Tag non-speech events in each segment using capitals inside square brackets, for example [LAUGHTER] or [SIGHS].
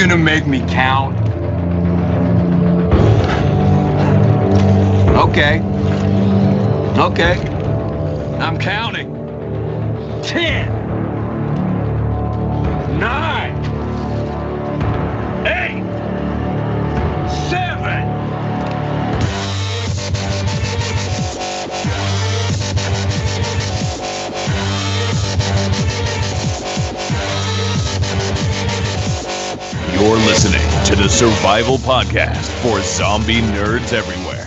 gonna make me count? Okay. Okay. I'm counting. Ten. Nine. You're listening to the Survival Podcast for zombie nerds everywhere.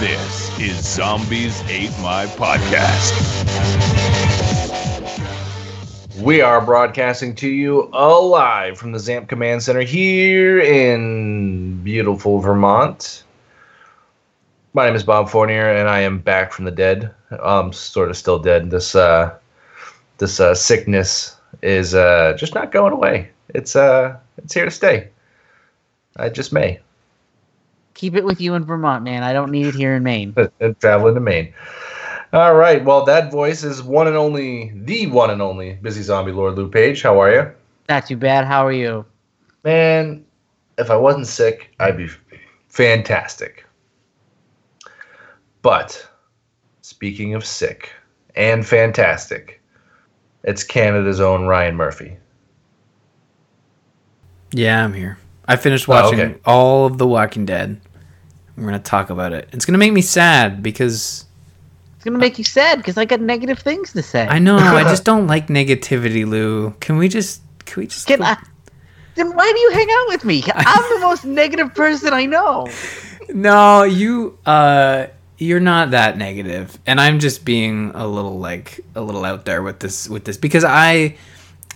This is Zombies Ate My Podcast. We are broadcasting to you alive from the ZAMP Command Center here in beautiful Vermont. My name is Bob Fournier, and I am back from the dead. I'm sort of still dead. This uh, this uh, sickness is uh, just not going away. It's uh, it's here to stay. I just may Keep it with you in Vermont, man. I don't need it here in Maine. [LAUGHS] traveling to Maine. All right. Well, that voice is one and only the one and only busy zombie Lord Lou Page. How are you? Not too bad. How are you? Man, if I wasn't sick, I'd be fantastic. But speaking of sick and fantastic, it's Canada's own Ryan Murphy. Yeah, I'm here. I finished Oh, watching okay. all of The Walking Dead. We're gonna talk about it. It's gonna make me sad because It's gonna make you sad because I got negative things to say. I know I just [LAUGHS] don't like negativity, Lou. Can we just can we just Can I? Then why do you hang out with me? [LAUGHS] I'm the most negative person I know. No, you uh you're not that. And I'm just being a little like a little out there with this with this because I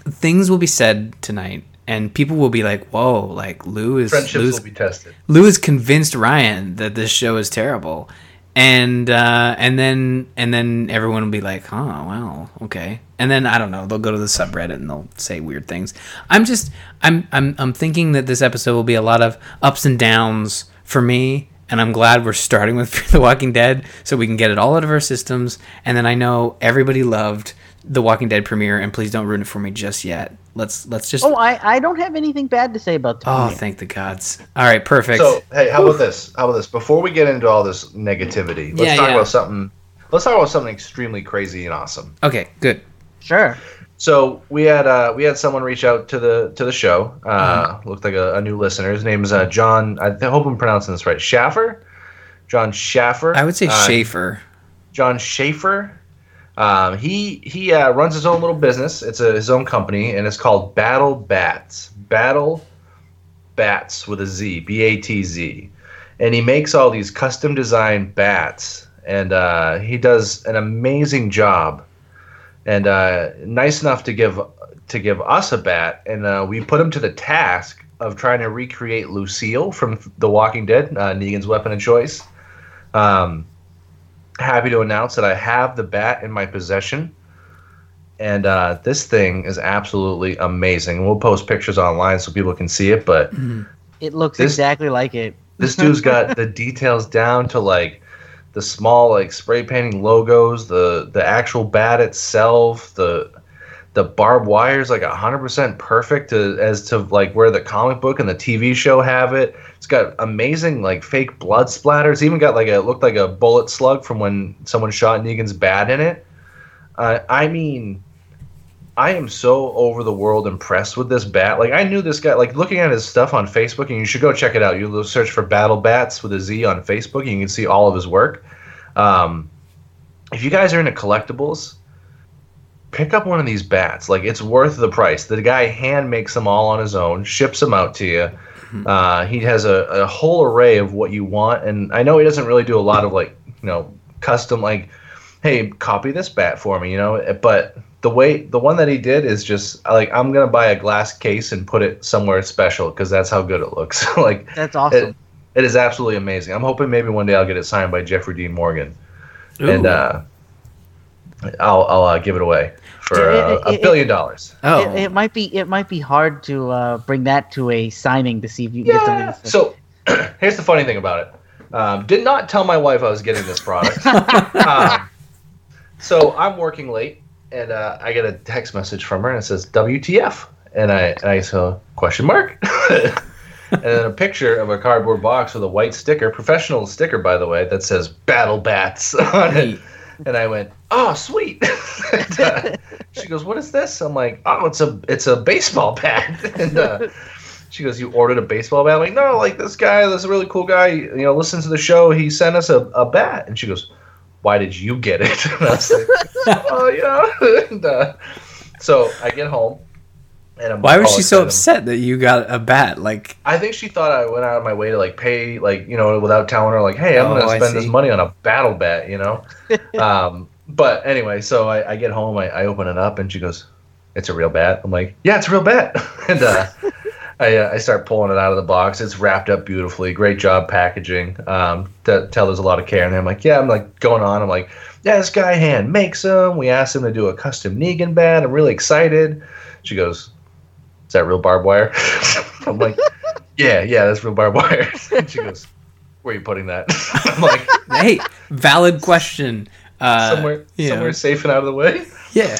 things will be said tonight and people will be like, "Whoa, like Lou is Friendships will be tested. Lou has convinced Ryan that this show is terrible, and uh, and then and then everyone will be like, "Oh, well, okay." And then I don't know, they'll go to the subreddit and they'll say weird things. I'm just I'm I'm I'm thinking that this episode will be a lot of ups and downs for me. And I'm glad we're starting with Fear [LAUGHS] the Walking Dead so we can get it all out of our systems. And then I know everybody loved the Walking Dead premiere, and please don't ruin it for me just yet. Let's let's just. Oh, I, I don't have anything bad to say about Oh, Tony. thank the gods! All right, perfect. So, hey, how about this? How about this? Before we get into all this negativity, let's Yeah, talk yeah. about something. Let's talk about something extremely crazy and awesome. okay, good. Sure. So we had uh, we had someone reach out to the to the show. Uh, Mm-hmm. Looked like a, a new listener. His name is uh, John. I hope I'm pronouncing this right. Schaffer. John Schaffer. I would say Uh, Schaefer. John Schaefer. Um, he he uh, runs his own little business. It's a, his own company, and it's called Battle Batz. Battle Batz with a Z, B A T Z, and he makes all these custom designed bats, and uh, he does an amazing job, and uh, nice enough to give to give us a bat, and uh, we put him to the task of trying to recreate Lucille from The Walking Dead, uh, Negan's weapon of choice. Um, happy to announce that I have the bat in my possession. And uh, this thing is absolutely amazing. We'll post pictures online so people can see it. But It looks This- exactly like it. this dude's got the details down to like the small like spray painting logos, the the actual bat itself, the the barbed wire is like hundred percent perfect to, as to like where the comic book and the TV show have it. It's got amazing like fake blood splatters. Even got like a it looked like a bullet slug from when someone shot Negan's bat in it. Uh, I mean, I am so over the world impressed with this bat. Like I knew this guy. Like looking at his stuff on Facebook, and you should go check it out. You search for Battle Batz with a Z on Facebook, and you can see all of his work. Um, if you guys are into collectibles, pick up one of these bats. Like it's worth the price. The guy hand makes them all on his own, ships them out to you. Uh, he has a, a whole array of what you want, and I know he doesn't really do a lot of like you know custom like, hey, copy this bat for me, you know. But the way the one that he did is just like I'm gonna buy a glass case and put it somewhere special because that's how good it looks. [LAUGHS] like That's awesome. it, it is absolutely amazing. I'm hoping maybe one day I'll get it signed by Jeffrey Dean Morgan, and uh, I'll I'll uh, give it away for uh, it- a it- billion dollars. oh, it, it might be it might be hard to uh, bring that to a signing to see if you can get something. Yeah. to say. So [CLEARS THROAT] here's the funny thing about it. Um, did not tell my wife I was getting this product. [LAUGHS] um, so I'm working late, and uh, I get a text message from her, and it says "WTF," and I and I say question mark, [LAUGHS] and then a picture of a cardboard box with a white sticker, professional sticker by the way, that says "Battle Batz" [LAUGHS] on it. And I went, "Oh, sweet." [LAUGHS] and, uh, she goes, "What is this?" I'm like, "Oh, it's a it's a baseball bat." and uh, she goes, "You ordered a baseball bat?" I'm like, "No, like this guy, this really cool guy. You know, listens to the show. He sent us a, a bat." And she goes, "Why did you get it?" [LAUGHS] And I was like, "Oh, yeah." [LAUGHS] and, uh, so I get home, and I'm Why was she so excited. upset that you got a bat? Like, I think she thought I went out of my way to like pay, like you know, without telling her, like, "Hey, I'm Oh, gonna spend this money on a battle bat," you know. [LAUGHS] um, but anyway, so I, I get home, I, I open it up, and she goes, "It's a real bat." I'm like, "Yeah, it's a real bat," and uh, I uh, I start pulling it out of the box. It's wrapped up beautifully. Great job packaging. Um, to tell there's a lot of care And. I'm like, "Yeah," I'm like going on. I'm like, "Yeah, this guy hand makes them. We asked him to do a custom Negan bat. I'm really excited." She goes, "Is that real barbed wire?" [LAUGHS] I'm like, "Yeah, yeah, that's real barbed wire." And [LAUGHS] she goes, "Where are you putting that?" [LAUGHS] I'm like, hey, valid question. Uh, "Somewhere, know, somewhere safe and out of the way." Yeah,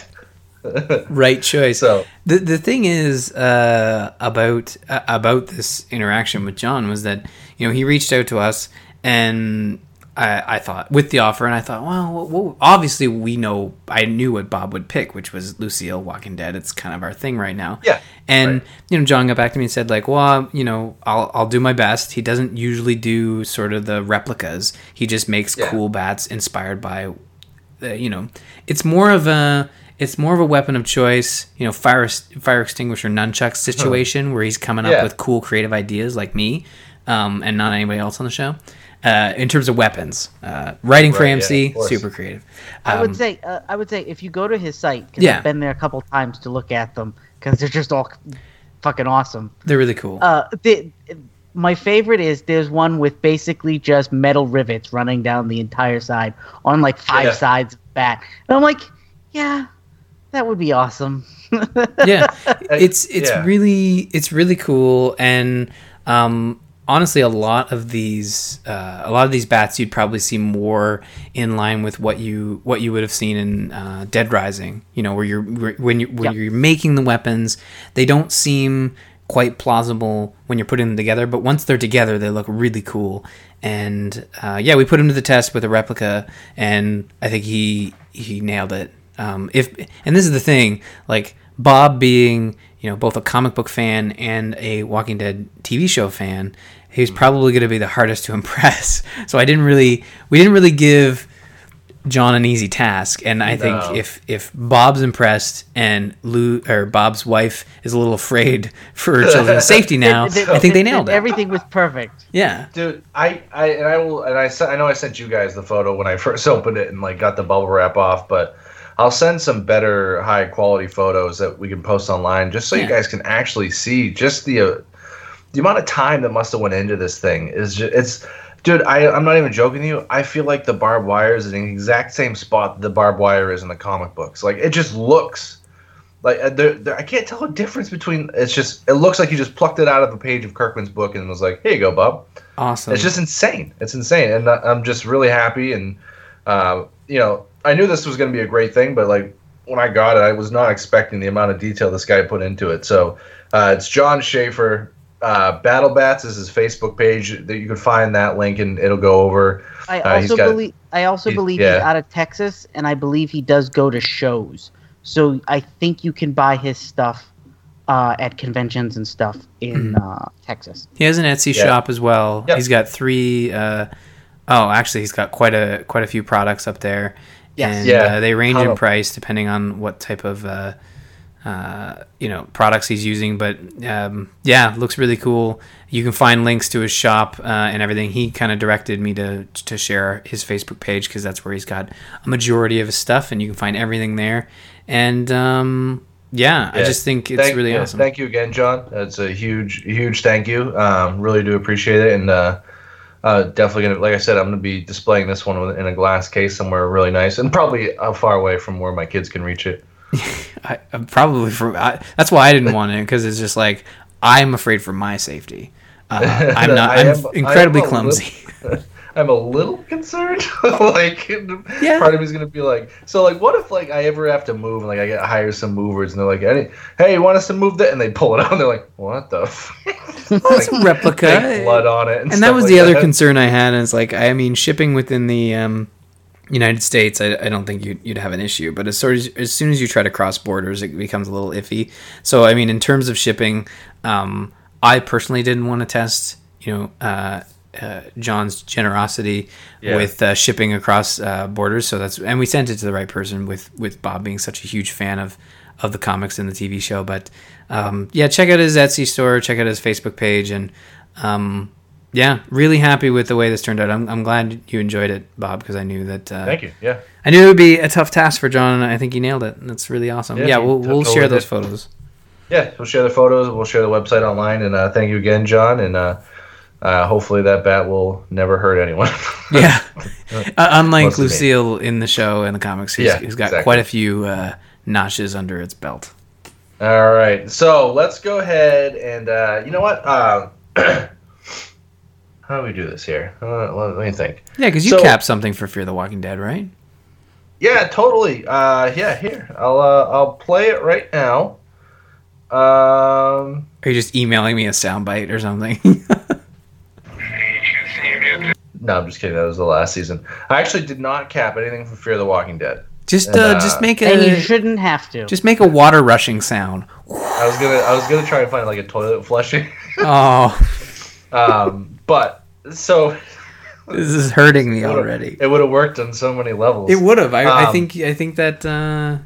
[LAUGHS] right choice. So the the thing is uh, about uh, about this interaction with John was that you know he reached out to us and I, I thought with the offer and I thought well, well obviously we know I knew what Bob would pick which was Lucille Walking Dead it's kind of our thing right now Yeah, and right. you know John got back to me and said like well you know I'll I'll do my best he doesn't usually do sort of the replicas he just makes Yeah. cool bats inspired by uh, you know, it's more of a it's more of a weapon of choice. You know, fire fire extinguisher nunchuck situation where he's coming up Yeah. with cool creative ideas like me, um, and not anybody else on the show. Uh, in terms of weapons, uh, writing for Right, yeah, AMC, of course. super creative. I Um, would say uh, I would say if you go to his site because Yeah. I've been there a couple times to look at them because they're just all fucking awesome. they're really cool. Uh, the, my favorite is there's one with basically just metal rivets running down the entire side on like five Yeah. sides of the bat, and I'm like, yeah, that would be awesome. yeah [LAUGHS] it's it's yeah. really it's really cool and um honestly a lot of these uh, a lot of these bats you'd probably see more in line with what you what you would have seen in uh, Dead Rising you know where you're where- when you when Yep. you're making the weapons they don't seem quite plausible when you're putting them together but once they're together they look really cool and uh, yeah we put him to the test with a replica and I think he he nailed it um, if and this is the thing like Bob being you know both a comic book fan and a Walking Dead TV show fan, he's probably going to be the hardest to [LAUGHS] impress. So I didn't really we didn't really give John an easy task, and I No. think if if Bob's impressed and Lou or Bob's wife is a little afraid [LAUGHS] for her children's safety [LAUGHS] now, Th- th- I think they nailed it. Everything was perfect. Yeah, Dude, I, I and I will and I sent I know I sent you guys the photo when I first opened it and like got the bubble wrap off, but I'll send some better high quality photos that we can post online just so Yeah. you guys can actually see just the uh, the amount of time that must have went into this thing is just, it's dude I, i'm not even joking you i feel like the barbed wire is in the exact same spot that the barbed wire is in the comic books like it just looks like uh, there, there, i can't tell a difference between it's just it looks like you just plucked it out of a page of kirkman's book and was like here you go bob awesome. it's just insane. It's insane, and I- I'm just really happy. And uh, you know, I knew this was going to be a great thing, but like when I got it, I was not expecting the amount of detail this guy put into it. So uh, it's John Schaefer. Uh, Battle Batz is his Facebook page. That you can find that link, and it'll go over. I Uh, he's also got- believe I also he's- believe yeah. he's out of Texas, and I believe he does go to shows. So I think you can buy his stuff uh, at conventions and stuff in uh, Texas. He has an Etsy Yeah. shop as well. Yep. He's got three. Uh, oh, actually, he's got quite a quite a few products up there. Yes. and Yeah. uh, they range Ton in price depending on what type of uh, uh, you know products he's using. But um, yeah, looks really cool. You can find links to his shop uh, and everything. He kind of directed me to to share his Facebook page because that's where he's got a majority of his stuff, and you can find everything there. And um, yeah, I just think it's Thank- really yeah, awesome. Thank you again, John. That's a huge, huge thank you. Um, really do appreciate it, and uh, uh, definitely gonna, like I said, I'm gonna be displaying this one in a glass case somewhere really nice, and probably uh, far away from where my kids can reach it. [LAUGHS] I, I'm probably for I, that's why I didn't want it because it's just like I'm afraid for my safety. Uh, [LAUGHS] I'm not. I'm am- incredibly little- clumsy. [LAUGHS] I'm a little concerned. [LAUGHS] like, Yeah. part of me's gonna be like, so like, what if like I ever have to move and like I get hire some movers and they're like, hey, you want us to move that? And they pull it out and they're like, what the? F-? [LAUGHS] A replica. Blood on it, and, and that was like the other that. concern I had. Is like, I mean, shipping within the um, United States, I, I don't think you'd, you'd have an issue. But as sort of, as soon as you try to cross borders, it becomes a little iffy. So, I mean, in terms of shipping, um, I personally didn't want to test, you know, uh, uh, John's generosity Yeah. with uh, shipping across uh, borders. So that's and we sent it to the right person with with Bob being such a huge fan of of the comics and the TV show. But um, yeah, check out his Etsy store, check out his Facebook page, and um, yeah, really happy with the way this turned out. I'm, I'm glad you enjoyed it, Bob, because I knew that. Uh, Thank you. Yeah. I knew it would be a tough task for John, and I think he nailed it. And that's really awesome. Yeah, Yeah, we'll, we'll share those photos. Yeah, we'll share the photos. We'll share the website online, and uh, thank you again, John. And uh, hopefully that bat will never hurt anyone. [LAUGHS] Yeah. uh, unlike. Lucille in the show and the comics, who's, Yeah, who's got exactly. quite a few uh, notches under its belt. All right, so let's go ahead and uh, you know what? Uh, [CLEARS THROAT] how do we do this here? Uh, let, let me think. Yeah, because you So- capped something for Fear the Walking Dead, right? Yeah, totally. Uh, yeah, here I'll uh, I'll play it right now. Um, Are you just emailing me a soundbite or something? [LAUGHS] no, I'm just kidding. That was the last season. I actually did not cap anything for Fear of the Walking Dead. just And, uh, uh, just make a. and you shouldn't have to. just make a water rushing sound. I was gonna I was gonna try and find like a toilet flushing. [LAUGHS] Oh, um, but so this is hurting me already. It would have worked on so many levels. It would have. I, I Um, think. I think that uh,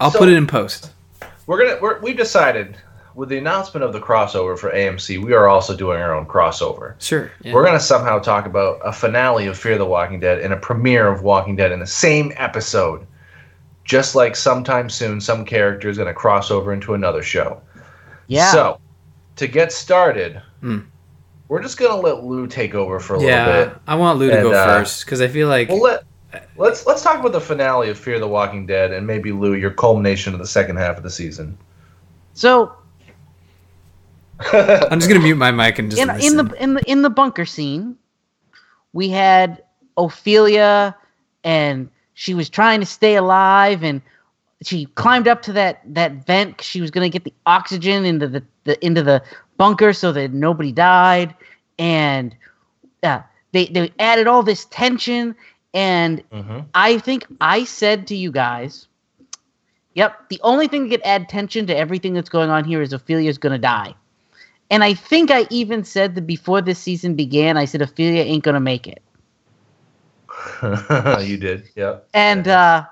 I'll so- put it in post. We're gonna we're, we've decided with the announcement of the crossover for AMC, we are also doing our own crossover. Sure. yeah. We're gonna somehow talk about a finale of Fear the Walking Dead and a premiere of Walking Dead in the same episode. Just like sometime soon, some character is gonna cross over into another show. yeah. So, to get started, Hmm. we're just gonna let Lou take over for a little yeah, bit. I want Lou to And, go uh, first because I feel like We'll let let's let's talk about the finale of Fear the Walking Dead and maybe Lou, your culmination of the second half of the season. so I'm just gonna mute my mic and just in, in the in the in the bunker scene, we had Ophelia, and she was trying to stay alive, and she climbed up to that that vent 'cause she was going to get the oxygen into the, the into the bunker so that nobody died, and uh, they they added all this tension, and hmm I think I said to you guys, yep, the only thing that could add tension to everything that's going on here is Ophelia's going to die. And I think I even said that before this season began, I said Ophelia ain't going to make it. [LAUGHS] you did, yeah. And uh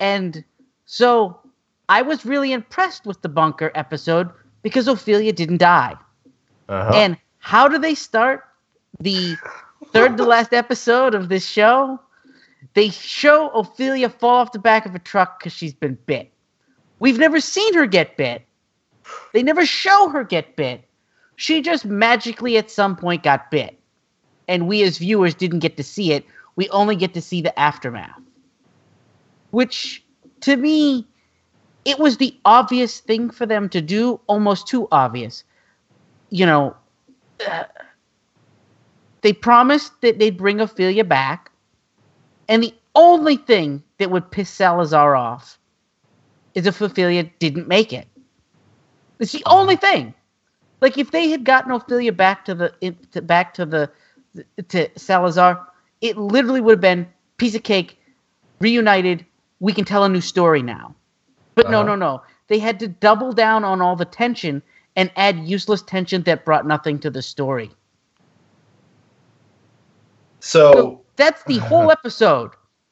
and so I was really impressed with the bunker episode because Ophelia didn't die. Uh-huh. And how do they start the third to last episode of this show? They show Ophelia fall off the back of a truck because she's been bit. We've never seen her get bit. They never show her get bit. She just magically at some point got bit. And we as viewers didn't get to see it. We only get to see the aftermath. Which, to me, it was the obvious thing for them to do, almost too obvious. You know, uh, they promised that they'd bring Ophelia back, and the only thing that would piss Salazar off is if Ophelia didn't make it. It's the only thing. Like if they had gotten Ophelia back to the to, back to the to Salazar, it literally would have been piece of cake, reunited. We can tell a new story now. But no, Uh-huh. no, no. They had to double down on all the tension and add useless tension that brought nothing to the story. so So that's the whole [LAUGHS] episode.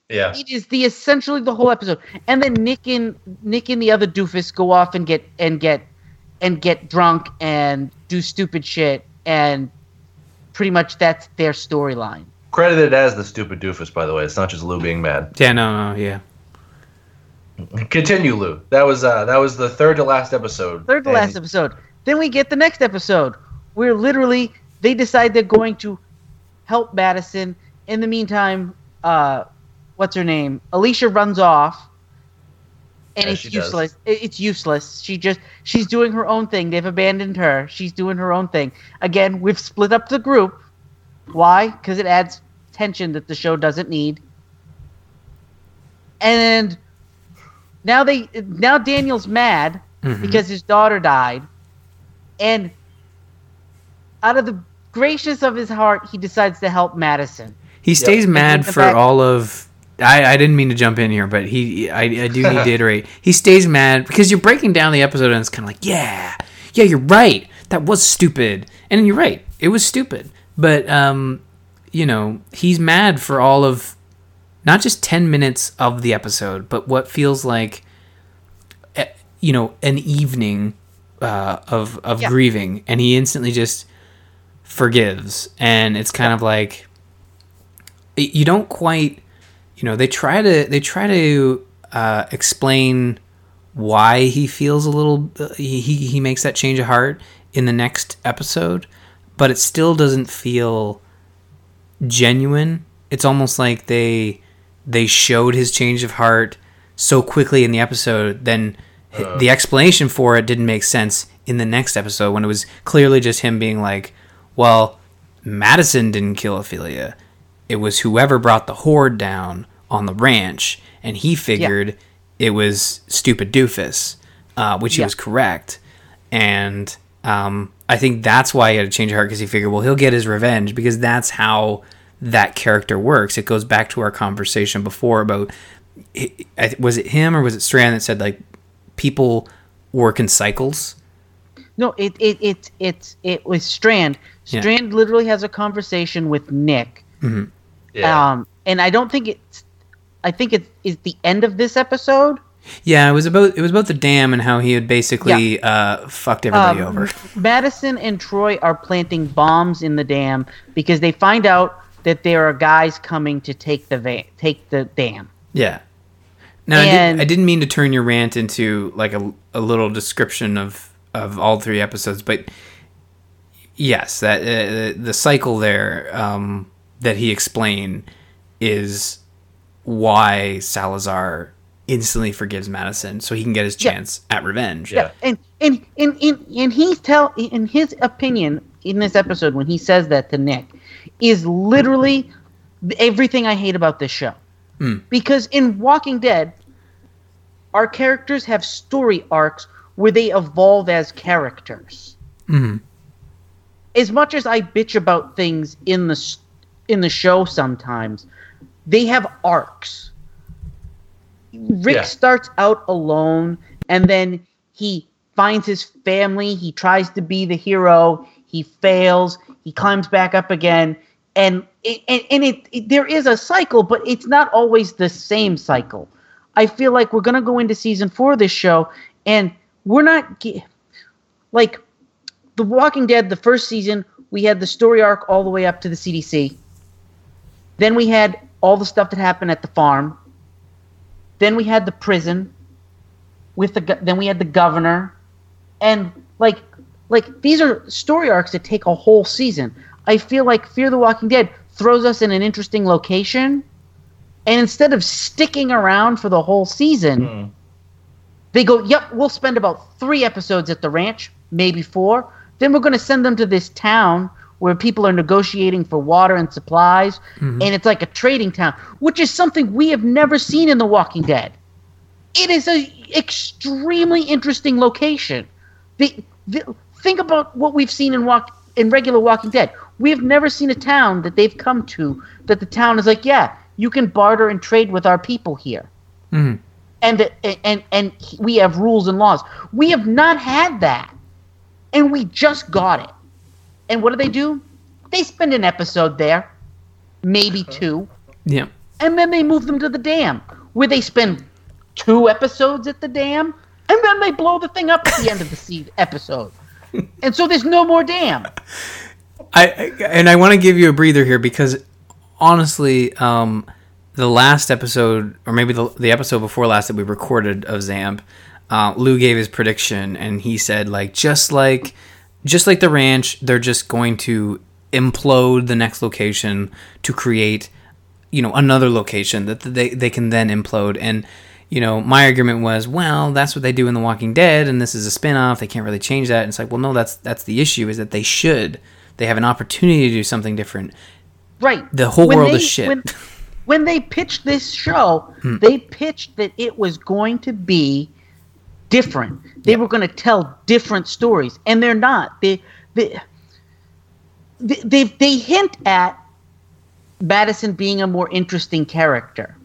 yeah. It is the essentially the whole episode. And then Nick and Nick and the other doofus go off and get and get and get drunk and do stupid shit and pretty much that's their storyline. Credited as the stupid doofus, by the way. It's not just Lou being mad. yeah, no, no, yeah. Continue, Lou. That was uh that was the third to last episode. Third to And- last episode. Then we get the next episode where literally they decide they're going to help Madison. In the meantime, uh, what's her name? Alicia runs off, and Yeah, it's she does. useless. It's useless. She just she's doing her own thing. They've abandoned her. She's doing her own thing. Again, we've split up the group. Why? Because it adds tension that the show doesn't need. And now they now Daniel's mad Mhm. because his daughter died, and out of the gracious of his heart, he decides to help Madison. He stays mad for fact- all of. I, I didn't mean to jump in here, but he I, I do need to [LAUGHS] iterate. He stays mad because you're breaking down the episode and it's kind of like, yeah, yeah, you're right. That was stupid, and you're right. It was stupid, but um, you know, he's mad for all of not just ten minutes of the episode, but what feels like, eh, you know, an evening uh, of of Yeah. grieving, and he instantly just forgives, and it's kind of like you don't quite you know they try to they try to uh, explain why he feels a little uh, he he makes that change of heart in the next episode but it still doesn't feel genuine. It's almost like they they showed his change of heart so quickly in the episode then h- the explanation for it didn't make sense in the next episode when it was clearly just him being like well madison didn't kill ophelia it was whoever brought the horde down on the ranch, and he figured it was stupid doofus, uh, which he Yeah. was correct. And um, I think that's why he had to change of heart because he figured, well, he'll get his revenge because that's how that character works. It goes back to our conversation before about was it him or was it Strand that said like people work in cycles? No, it it it it it was Strand. Yeah. Strand literally has a conversation with Nick. Yeah. Um, and I don't think it's. I think it is the end of this episode. Yeah, it was about it was about the dam and how he had basically uh, fucked everybody Um, over. [LAUGHS] Madison and Troy are planting bombs in the dam because they find out that there are guys coming to take the va- take the dam. Yeah. Now I, And- did, I didn't mean to turn your rant into like a, a little description of of all three episodes, but yes, that uh, the cycle there um, that he explain is why Salazar instantly forgives Madison, so he can get his Yeah. chance at revenge. Yeah. And and and and, and he's tell in his opinion in this episode when he says that to Nick is literally everything I hate about this show. Hmm. Because in Walking Dead, our characters have story arcs where they evolve as characters. Mhm. As much as I bitch about things in the in the show sometimes, they have arcs. Rick Yeah. starts out alone and then he finds his family, he tries to be the hero, he fails, he climbs back up again and it, and, and it, it there is a cycle but it's not always the same cycle. I feel like we're going to go into season 4 of this show and we're not like The Walking Dead the first season we had the story arc all the way up to the CDC. Then we had all the stuff that happened at the farm. Then we had the prison with the then we had the governor and like like these are story arcs that take a whole season. I feel like Fear the Walking Dead throws us in an interesting location and instead of sticking around for the whole season, Mm. they go, "Yep, we'll spend about 3 episodes at the ranch, maybe 4. Then we're going to send them to this town where people are negotiating for water and supplies, and it's like a trading town, which is something we have never seen in The Walking Dead. It is a extremely interesting location. The, the, think about what we've seen in walk in regular Walking Dead. We have never seen a town that they've come to that the town is like, yeah, you can barter and trade with our people here Mhm. and and and we have rules and laws. We have not had that, and we just got it. And what do they do? They spend an episode there, maybe two, Yeah. and then they move them to the dam, where they spend two episodes at the dam, and then they blow the thing up at the end of the se- [LAUGHS] episode. And so there's no more dam. I, I and I want to give you a breather here because honestly, um, the last episode, or maybe the, the episode before last that we recorded of Zamp, uh, Lou gave his prediction, and he said like just like just like the ranch, they're just going to implode the next location to create you know another location that they they can then implode and you know my argument was well that's what they do in the walking dead and this is a spin-off they can't really change that and it's like well no that's that's the issue is that they should they have an opportunity to do something different right. The whole When world they- is shit. When, when they pitched this show, Hmm. they pitched that it was going to be different. They were going to tell different stories, and they're not. They they they, they, they hint at Madison being a more interesting character.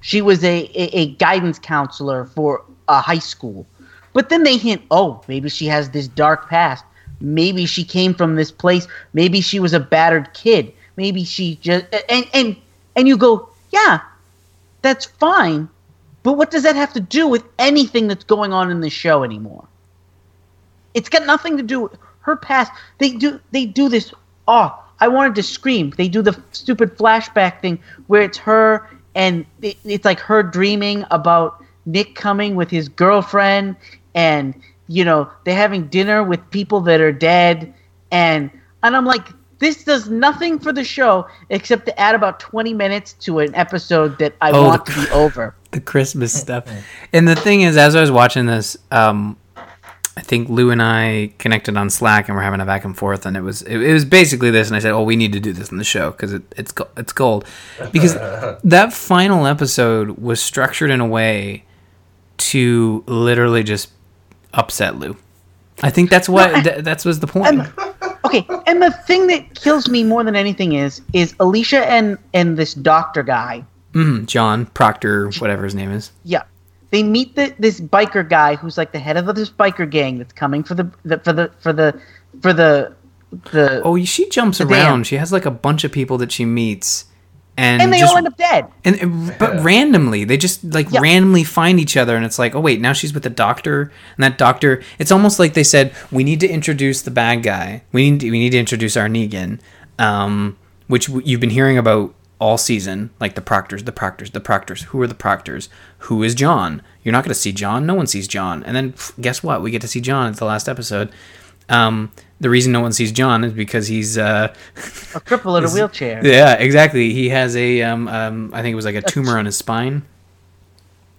She was a, a, a guidance counselor for a high school. But then they hint, oh, maybe she has this dark past. Maybe she came from this place. Maybe she was a battered kid. Maybe she just and and and you go, yeah, that's fine. But what does that have to do with anything that's going on in the show anymore? It's got nothing to do with her past. They do they do this. Oh, I wanted to scream. They do the stupid flashback thing where it's her and it, it's like her dreaming about Nick coming with his girlfriend, and you know they're having dinner with people that are dead, and and I'm like, this does nothing for the show except to add about 20 minutes to an episode that I Oh, want the to be over. [LAUGHS] the Christmas stuff. And the thing is, as I was watching this, um, I think Lou and I connected on Slack and we're having a back and forth, and it was it, it was basically this. And I said, "Oh, we need to do this in the show because it, it's it's gold." Because [LAUGHS] that final episode was structured in a way to literally just upset Lou. I think that's what th- that's was the point. And- okay, and the thing that kills me more than anything is is Alicia and and this doctor guy. Mhm, John Proctor, whatever his name is. Yeah, they meet the, this biker guy who's like the head of this biker gang that's coming for the, the for the for the for the the Oh, she jumps around. dam. She has like a bunch of people that she meets, and, and they just, all end up dead. and, and- but randomly they just like Yeah. randomly find each other, and it's like, oh wait, now she's with the doctor, and that doctor. It's almost like they said we need to introduce the bad guy. We need to, we need to introduce our Negan, um, which w- you've been hearing about all season, like the proctors, the proctors, the proctors. Who are the proctors? Who is John? You're not going to see John. No one sees John. And then pff, guess what? We get to see John at the last episode. Um, the reason no one sees John is because he's uh, A cripple in a [LAUGHS] wheelchair. yeah, exactly. He has a um, um, I think it was like a tumor on his spine.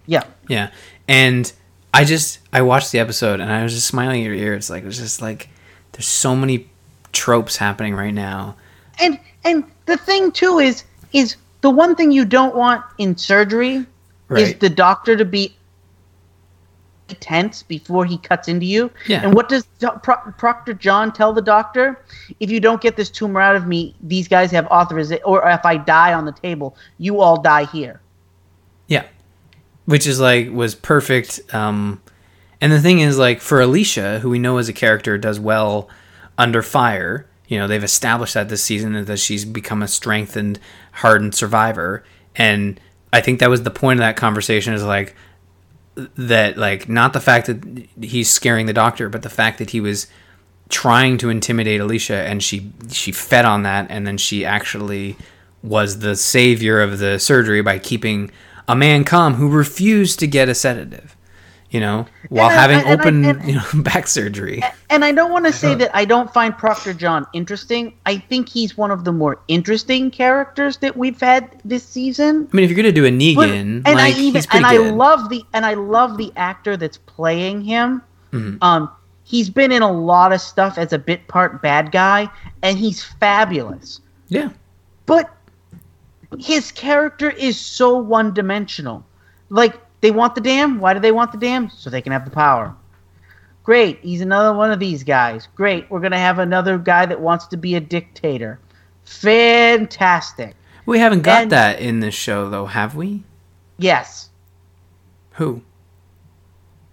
Yeah. Yeah, and I just I watched the episode and I was just smiling at your ear. It's like it was just like there's so many tropes happening right now. And and the thing too is is the one thing you don't want in surgery is the doctor to be tense before he cuts into you. Yeah. And what does Do- Pro- Proctor John tell the doctor? If you don't get this tumor out of me, these guys have authorization, or if I die on the table, you all die here. Yeah, which is like was perfect. Um, and the thing is, like for Alicia, who we know as a character does well under fire. You know, they've established that this season that she's become a strengthened, hardened survivor, and I think that was the point of that conversation. Is like that, like not the fact that he's scaring the doctor, but the fact that he was trying to intimidate Alicia, and she she fed on that, and then she actually was the savior of the surgery by keeping a man calm who refused to get a sedative, you know, while I- having and I- open and- you know [LAUGHS] back surgery. And I don't want to say that I don't find Proctor John interesting. I think he's one of the more interesting characters that we've had this season. I mean, if you're gonna do a But- Negan, and like I even he's pretty and I good. love the and I love the actor that's playing him. Mhm. Um, he's been in a lot of stuff as a bit part bad guy, and he's fabulous. yeah, But his character is so one dimensional. Like they want the dam. Why do they want the dam? So they can have the power. Great. He's another one of these guys. Great. We're gonna have another guy that wants to be a dictator. Fantastic. we haven't got And- that in this show though, have we? Yes. Who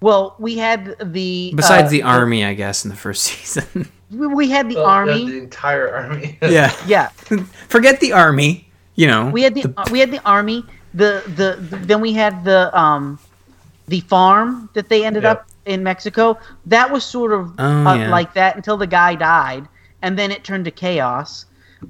Well, we had the besides uh, the army, I guess, in the first [LAUGHS] season. We, we had the Oh, army. The entire army. yeah, yeah, [LAUGHS] forget the army. You know, we had the, uh, we had the army. The, the the then we had the um the farm that they ended Yeah. up in Mexico. That was sort of Oh, uh, yeah. like that until the guy died, and then it turned to chaos.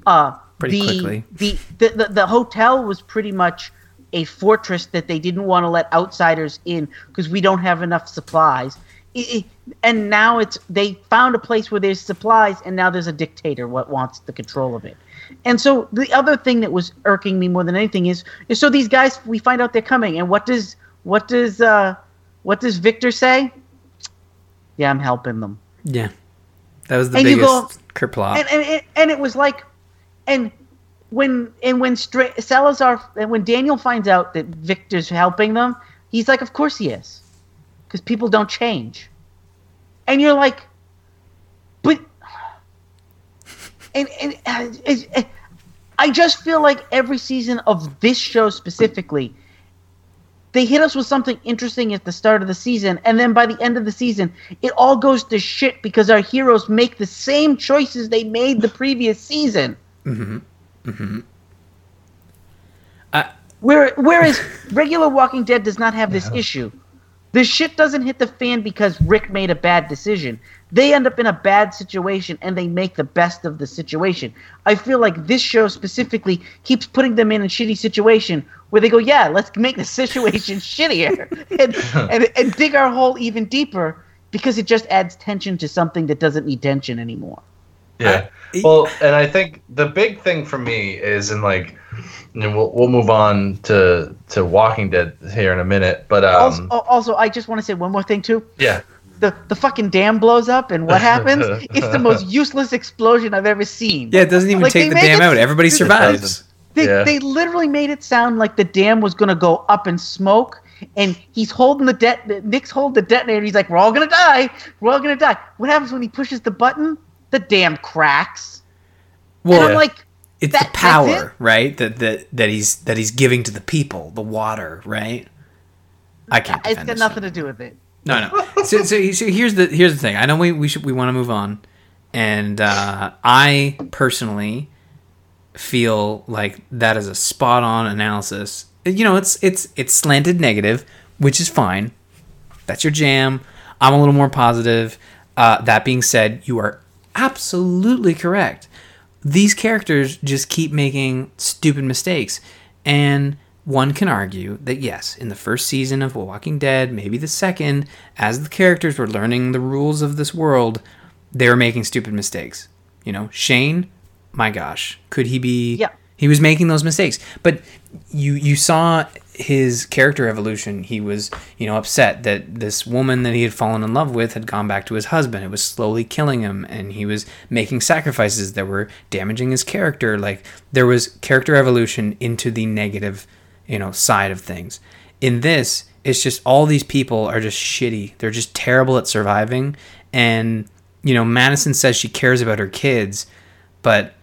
Uh, Pretty the, quickly. The, the the the hotel was pretty much a fortress that they didn't want to let outsiders in because we don't have enough supplies. It- it- and now it's they found a place where there's supplies, and now there's a dictator what wants the control of it. And so the other thing that was irking me more than anything is, is so these guys we find out they're coming, and what does what does uh what does Victor say? Yeah, I'm helping them. yeah, that was the And biggest go- kerplop. and and it, and it was like, and when and when Stra- Salazar and when Daniel finds out that Victor's helping them, he's like, "Of course he is," because people don't change. And you're like, but, and and uh, it- it- I just feel like every season of this show specifically, they hit us with something interesting at the start of the season, and then by the end of the season, it all goes to shit because our heroes make the same choices they made the previous season. Uh, Where, whereas [LAUGHS] regular Walking Dead does not have this issue. The shit doesn't hit the fan because Rick made a bad decision. They end up in a bad situation and they make the best of the situation. I feel like this show specifically keeps putting them in a shitty situation where they go, yeah, let's make the [LAUGHS] situation shittier [LAUGHS] and, and, and dig our hole even deeper because it just adds tension to something that doesn't need tension anymore. Yeah. Well, and I think the big thing for me is in like, and we'll we'll move on to to Walking Dead here in a minute, but also, um, also, I just want to say one more thing too. yeah, the the fucking dam blows up and what happens? it's the most [LAUGHS] useless explosion I've ever seen. Yeah, it doesn't even Like, take the dam it- out. Everybody survives. They Yeah. they literally made it sound like the dam was gonna go up in smoke, and he's holding the det. Nick's holding the detonator. He's like, "We're all gonna die. We're all gonna die." What happens when he pushes the button? The dam cracks. and Well, I'm like, it's that- the power, it? right? That that that he's that he's giving to the people, the water, right? I can't. It's got this nothing show. to do with it. No, no. So, so, so here's the here's the thing. I know we we should we want to move on, and uh, I personally feel like that is a spot on analysis. You know, it's it's it's slanted negative, which is fine. That's your jam. I'm a little more positive. Uh, that being said, you are absolutely correct. These characters just keep making stupid mistakes, and one can argue that yes, in the first season of Walking Dead, maybe the second, as the characters were learning the rules of this world, they were making stupid mistakes. You know, Shane, my gosh, could he be? Yeah. He was making those mistakes, but you you saw his character evolution. He was you know upset that this woman that he had fallen in love with had gone back to his husband. It was slowly killing him, and he was making sacrifices that were damaging his character. Like there was character evolution into the negative, you know, side of things. In this, it's just all these people are just shitty. They're just terrible at surviving, and you know, Madison says she cares about her kids, but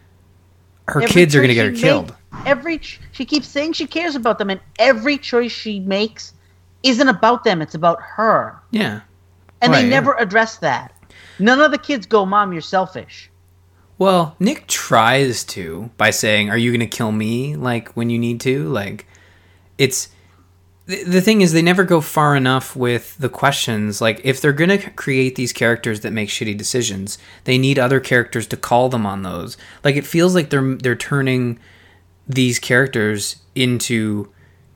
her Every kids are going to get her killed. make- every she keeps saying she cares about them, and every choice she makes isn't about them. It's about her, Yeah. and Right, they yeah. never address that. None of the kids go, "Mom, you're selfish." Well, Nick tries to by saying, "Are you going to kill me?" Like when you need to. Like it's the, thing is they never go far enough with the questions. Like if they're going to create these characters that make shitty decisions, they need other characters to call them on those. Like it feels like they're they're turning these characters into,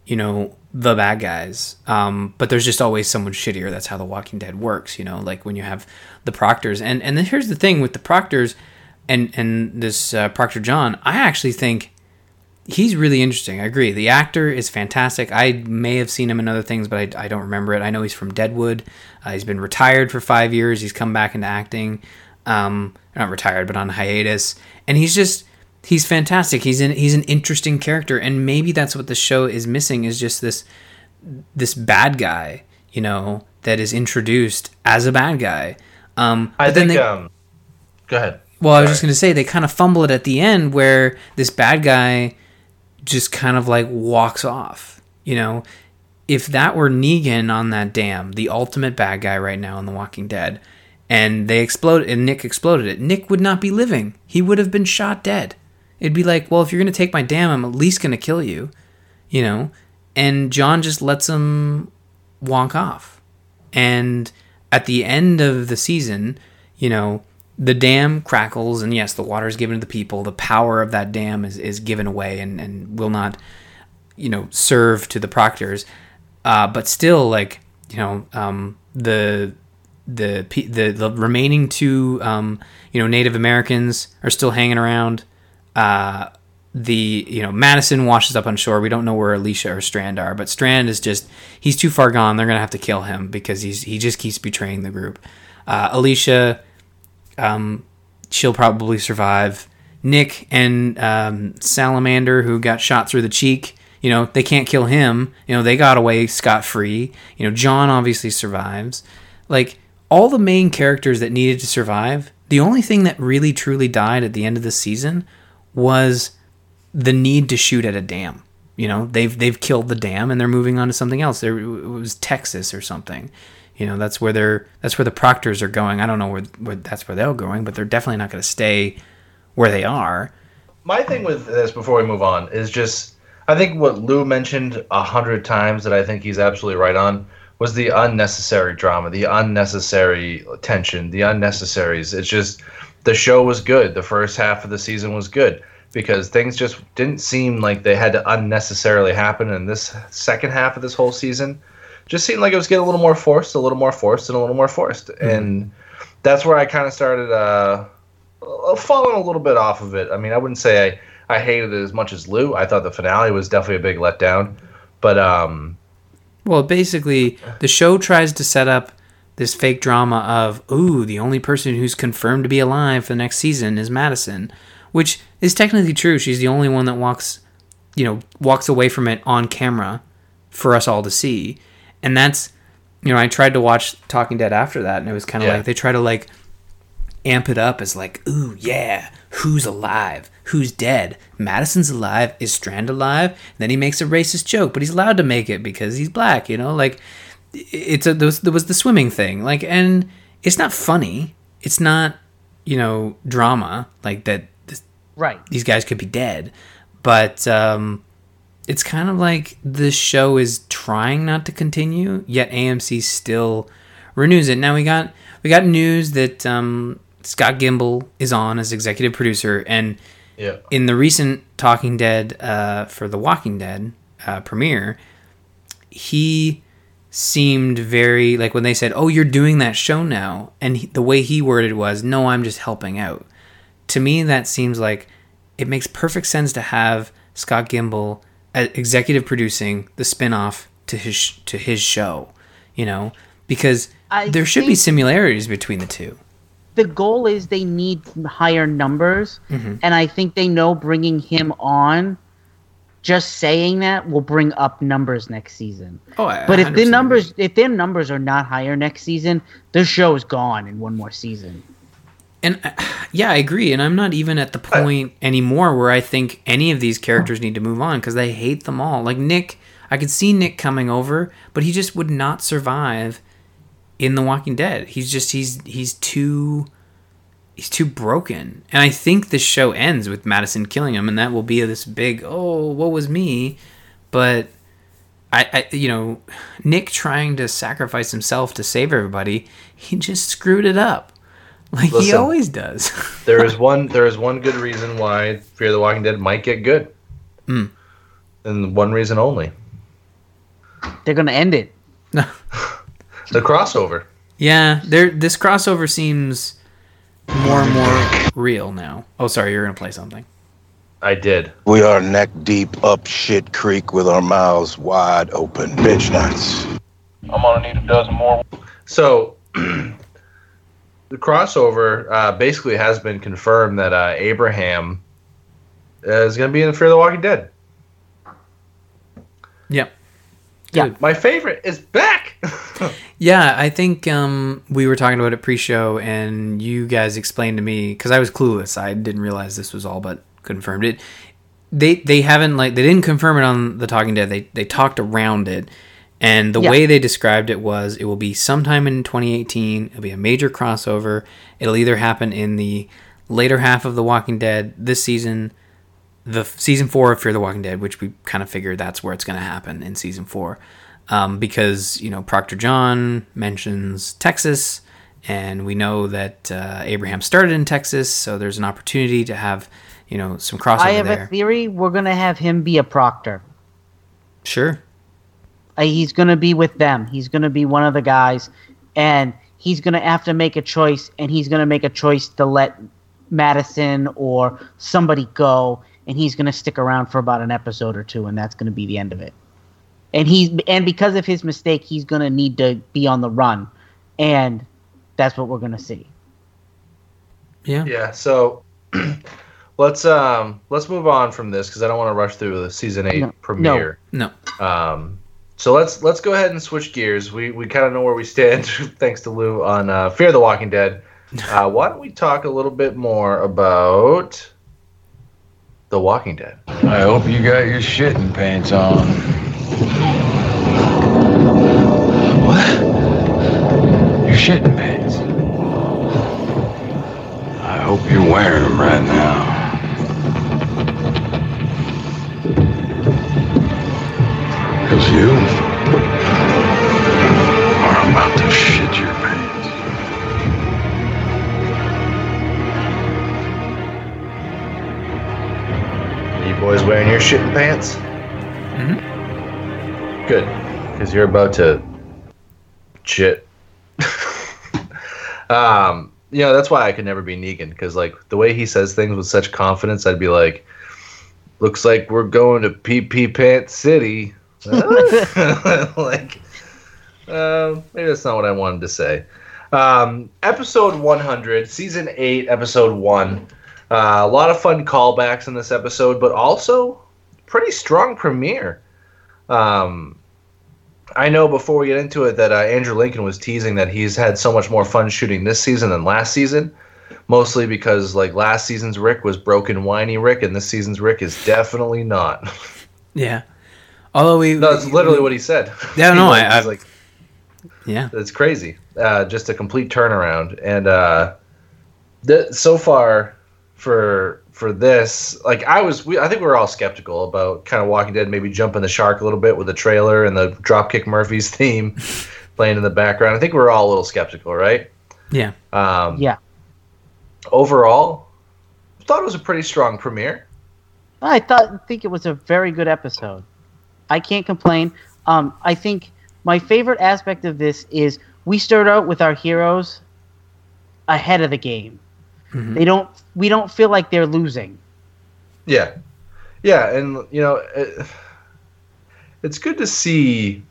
you know, the bad guys. Um, but there's just always someone shittier. That's how The Walking Dead works, you know. Like when you have the Proctors, and and then here's the thing with the Proctors, and and this uh, Proctor John. I actually think he's really interesting. I agree. The actor is fantastic. I may have seen him in other things, but I, I don't remember it. I know he's from Deadwood. Uh, he's been retired for five years. He's come back into acting. Um, not retired, but on hiatus. And he's just he's fantastic. He's an he's an interesting character, and maybe that's what the show is missing is just this this bad guy, you know, that is introduced as a bad guy. Um, I think. they- um, go ahead. well, I was just going to say they kind of fumble it at the end where this bad guy just kind of like walks off. You know, if that were Negan on that dam, the ultimate bad guy right now in The Walking Dead, and they exploded and Nick exploded it, Nick would not be living. He would have been shot dead. It'd be like, well, if you're to take my dam, I'm at least to kill you. You know, and John just lets him walk off. And at the end of the season, you know, the dam crackles, and yes, the water is given to the people. The power of that dam is, is given away and, and will not, you know, serve to the proctors. Uh, but still, like, you know, um, the the the the remaining two, um, you know, Native Americans are still hanging around. Uh, the you know Madison washes up on shore. We don't know where Alicia or Strand are, but Strand is just he's too far gone. They're gonna have to kill him because he's he just keeps betraying the group. Uh, Alicia, um, she'll probably survive. Nick and um, Salamander, who got shot through the cheek, you know, they can't kill him. You know, they got away scot free. You know, John obviously survives. Like, all the main characters that needed to survive, the only thing that really truly died at the end of the season was the need to shoot at a dam. You know, they've they've killed the dam and they're moving on to something else. There it was Texas or something. You know, that's where they're that's where the Proctors are going. I don't know where, where that's where they're going, but they're definitely not going to stay where they are. My thing with this before we move on is just I think what Lou mentioned a hundred times that I think he's absolutely right on was the unnecessary drama, the unnecessary tension, the unnecessaries. It's just the show was good. The first half of the season was good because things just didn't seem like they had to unnecessarily happen in this second half of this whole season. Just seemed like it was getting a little more forced, a little more forced, and a little more forced. Mm-hmm. And that's where I kind of started uh, falling a little bit off of it. I mean, I wouldn't say I, I hated it as much as Lou. I thought the finale was definitely a big letdown. But, um, well, basically, the show tries to set up this fake drama of, ooh, the only person who's confirmed to be alive for the next season is Madison which is technically true. She's the only one that walks, you know, walks away from it on camera for us all to see. And that's, you know, I tried to watch Talking Dead after that, and it was kind of yeah. like they try to like amp it up as like, ooh, yeah, who's alive? Who's dead? Madison's alive. Is Strand alive? And then he makes a racist joke, but he's allowed to make it because he's black, you know? Like, it's a, there was, there was the swimming thing. Like, and it's not funny. It's not, you know, drama like that Right. These guys could be dead. But um, it's kind of like the show is trying not to continue, yet AMC still renews it. Now we got we got news that um, Scott Gimple is on as executive producer, and yeah. in the recent Talking Dead uh, for The Walking Dead uh, premiere, he seemed very like when they said, "Oh, you're doing that show now," and he, the way he worded was, "No, I'm just helping out." to me that seems like it makes perfect sense to have Scott Gimple executive producing the spin-off to his to his show, you know, because I there should be similarities between the two. The goal is they need higher numbers, mm-hmm. and I think they know bringing him on just saying that will bring up numbers next season. Oh, I, but if the numbers if their numbers are not higher next season, the show is gone in one more season. And uh, yeah, I agree. And I'm not even at the point anymore where I think any of these characters need to move on because I hate them all. Like Nick, I could see Nick coming over, but he just would not survive in The Walking Dead. He's just he's he's too he's too broken. And I think this show ends with Madison killing him, and that will be this big oh, what was me? But I, I you know, Nick trying to sacrifice himself to save everybody, he just screwed it up. Like Listen, he always does. [LAUGHS] there is one. There is one good reason why Fear the Walking Dead might get good, mm. and one reason only. They're gonna end it. No. [LAUGHS] the crossover. Yeah, there. This crossover seems more and more real now. Oh, sorry, you're gonna play something. I did. We are neck deep up shit creek with our mouths wide open, bitch nuts. I'm gonna need a dozen more. So [CLEARS THROAT] the crossover uh, basically has been confirmed that uh, Abraham is going to be in Fear the Walking Dead. Yep. Yeah. My favorite is back. [LAUGHS] yeah, I think um, we were talking about it pre-show, and you guys explained to me because I was clueless. I didn't realize this was all but confirmed it. They they haven't like they didn't confirm it on the Talking Dead. They they talked around it and the yeah. way they described it was it will be sometime in 2018. It'll be a major crossover. It'll either happen in the later half of The Walking Dead this season, the season four of Fear the Walking Dead, which we kind of figured that's where it's going to happen in season four. Um, because, you know, Proctor John mentions Texas, and we know that uh, Abraham started in Texas, so there's an opportunity to have, you know, some crossover I have there. a theory. We're going to have him be a Proctor. Sure. Uh, he's going to be with them. He's going to be one of the guys, and he's going to have to make a choice, and he's going to make a choice to let Madison or somebody go, and he's going to stick around for about an episode or two, and that's going to be the end of it. And he's and because of his mistake, he's going to need to be on the run, and that's what we're going to see. Yeah. Yeah. So. [CLEARS THROAT] let's um let's move on from this because I don't want to rush through the season eight No, premiere. No. Um, so let's let's go ahead and switch gears. We we kind of know where we stand [LAUGHS] thanks to Lou on uh, Fear the Walking Dead. [LAUGHS] Uh, why don't we talk a little bit more about The Walking Dead? I hope you got your shitting pants on. What? Your shitting pants. I hope you're wearing them right now. Cause you shitting pants? Mhm. Good, because you're about to shit. [LAUGHS] um, you know that's why I could never be Negan because like the way he says things with such confidence, I'd be like, "Looks like we're going to PP Pants City." [LAUGHS] [LAUGHS] like, um, maybe that's not what I wanted to say. Um, episode 100, season 8, episode 1. Uh, a lot of fun callbacks in this episode, but also pretty strong premiere. Um, I know before we get into it that uh, Andrew Lincoln was teasing that he's had so much more fun shooting this season than last season, mostly because like last season's Rick was broken, whiny Rick, and this season's Rick is definitely not. [LAUGHS] Yeah. Although we. no, that's literally what he said. [LAUGHS] Yeah, no, [LAUGHS] I- was I- like, Yeah. It's crazy. Uh, just a complete turnaround. And uh, th- so far for for this, like I was, we, I think we were all skeptical about kind of Walking Dead, maybe jumping the shark a little bit with the trailer and the Dropkick Murphys [LAUGHS] theme playing in the background. I think we were all a little skeptical, right? Yeah. Um, Yeah. Overall, thought it was a pretty strong premiere. I thought think it was a very good episode. I can't complain. Um, I think my favorite aspect of this is we start out with our heroes ahead of the game. Mhm. They don't. We don't feel like they're losing. Yeah, yeah, and you know, it, it's good to see,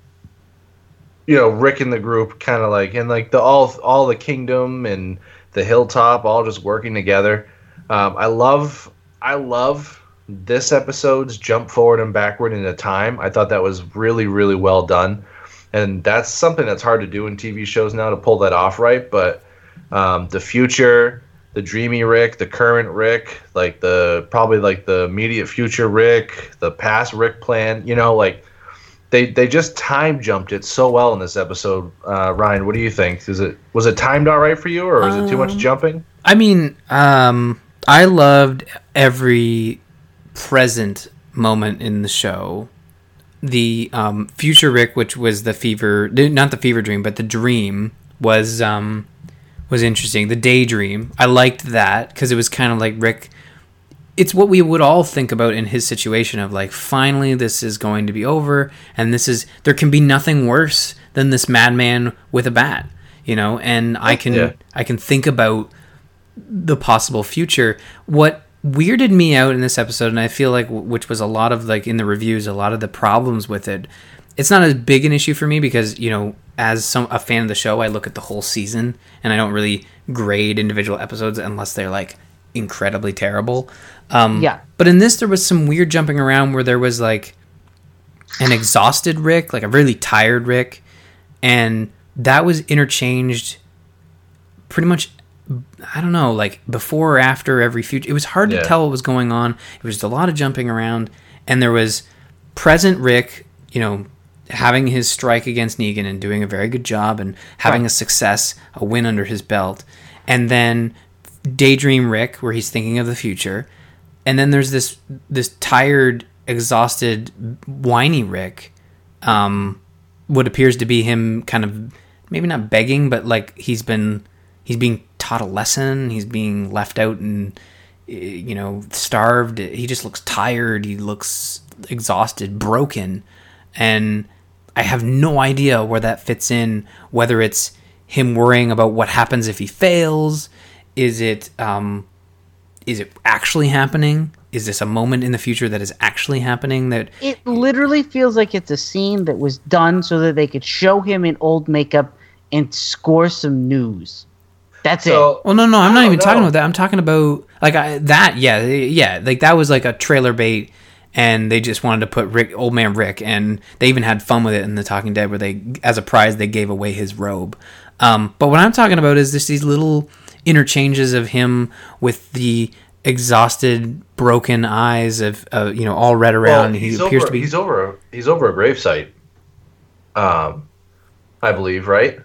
you know, Rick and the group kind of like and like the all all the kingdom and the hilltop all just working together. Um, I love I love this episode's jump forward and backward into time. I thought that was really really well done, and that's something that's hard to do in TV shows now to pull that off right. But um, the future the dreamy Rick, the current Rick, like the probably like the immediate future Rick, the past Rick plan. You know, like they they just time jumped it so well in this episode. Uh, Ryan, what do you think? Is it was it timed all right for you, or was it too much Um, jumping? I mean, um, I loved every present moment in the show. The um, future Rick, which was the fever, not the fever dream, but the dream was um, was interesting. The daydream, I liked that because it was kind of like Rick. It's what we would all think about in his situation of like, finally, this is going to be over, and this is there can be nothing worse than this madman with a bat, you know. And I can Yeah. I can think about the possible future. What weirded me out in this episode, and I feel like which was a lot of like in the reviews, a lot of the problems with it. It's not as big an issue for me because you know, as some a fan of the show, I look at the whole season and I don't really grade individual episodes unless they're like incredibly terrible. Um, Yeah. But in this, there was some weird jumping around where there was like an exhausted Rick, like a really tired Rick, and that was interchanged pretty much I don't know, like before or after every future. It was hard Yeah. to tell what was going on. It was just a lot of jumping around, and there was present Rick, you know, having his strike against Negan and doing a very good job and having a success, a win under his belt, and then daydream Rick, where he's thinking of the future, and then there's this this tired, exhausted, whiny Rick, um, what appears to be him kind of maybe not begging, but like he's been he's being taught a lesson. He's being left out and eh, you know starved. He just looks tired. He looks exhausted, broken, and I have no idea where that fits in. Whether it's him worrying about what happens if he fails, is it um, is it actually happening? Is this a moment in the future that is actually happening? That It literally feels like it's a scene that was done so that they could show him in old makeup and score some news. That's it. So Well, no, no, I'm not don't even talking about that. I'm talking about like I, that. Yeah, yeah, like that was like a trailer bait, and they just wanted to put Rick, old man Rick, and they even had fun with it in the Talking Dead, where they, as a prize, they gave away his robe. Um, but what I'm talking about is just these little interchanges of him with the exhausted, broken eyes of, uh, you know, all red around. he he's appears over, to be. He's over. He's over a gravesite. Um, I believe, right?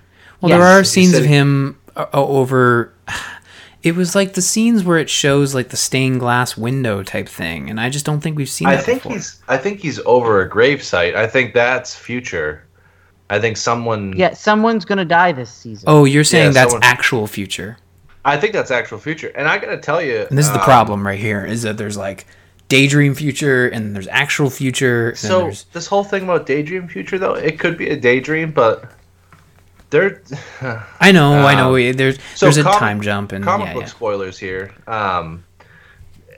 Well, Yes. there are He's scenes of him uh, over. It was like the scenes where it shows like the stained glass window type thing, and I just don't think we've seen. I think before. he's. I think he's over a gravesite. I think that's future. I think someone. yeah, someone's gonna die this season. Oh, you're saying Yeah, that's someone- actual future, I think that's actual future. And I gotta tell you, and this is the um, problem right here: is that there's like daydream future, and there's actual future. And So there's, this whole thing about daydream future, though, it could be a daydream, but there. [SIGHS] I know, I know. um, There's So there's a comic- time jump, and comic yeah, book yeah. spoilers here. Um,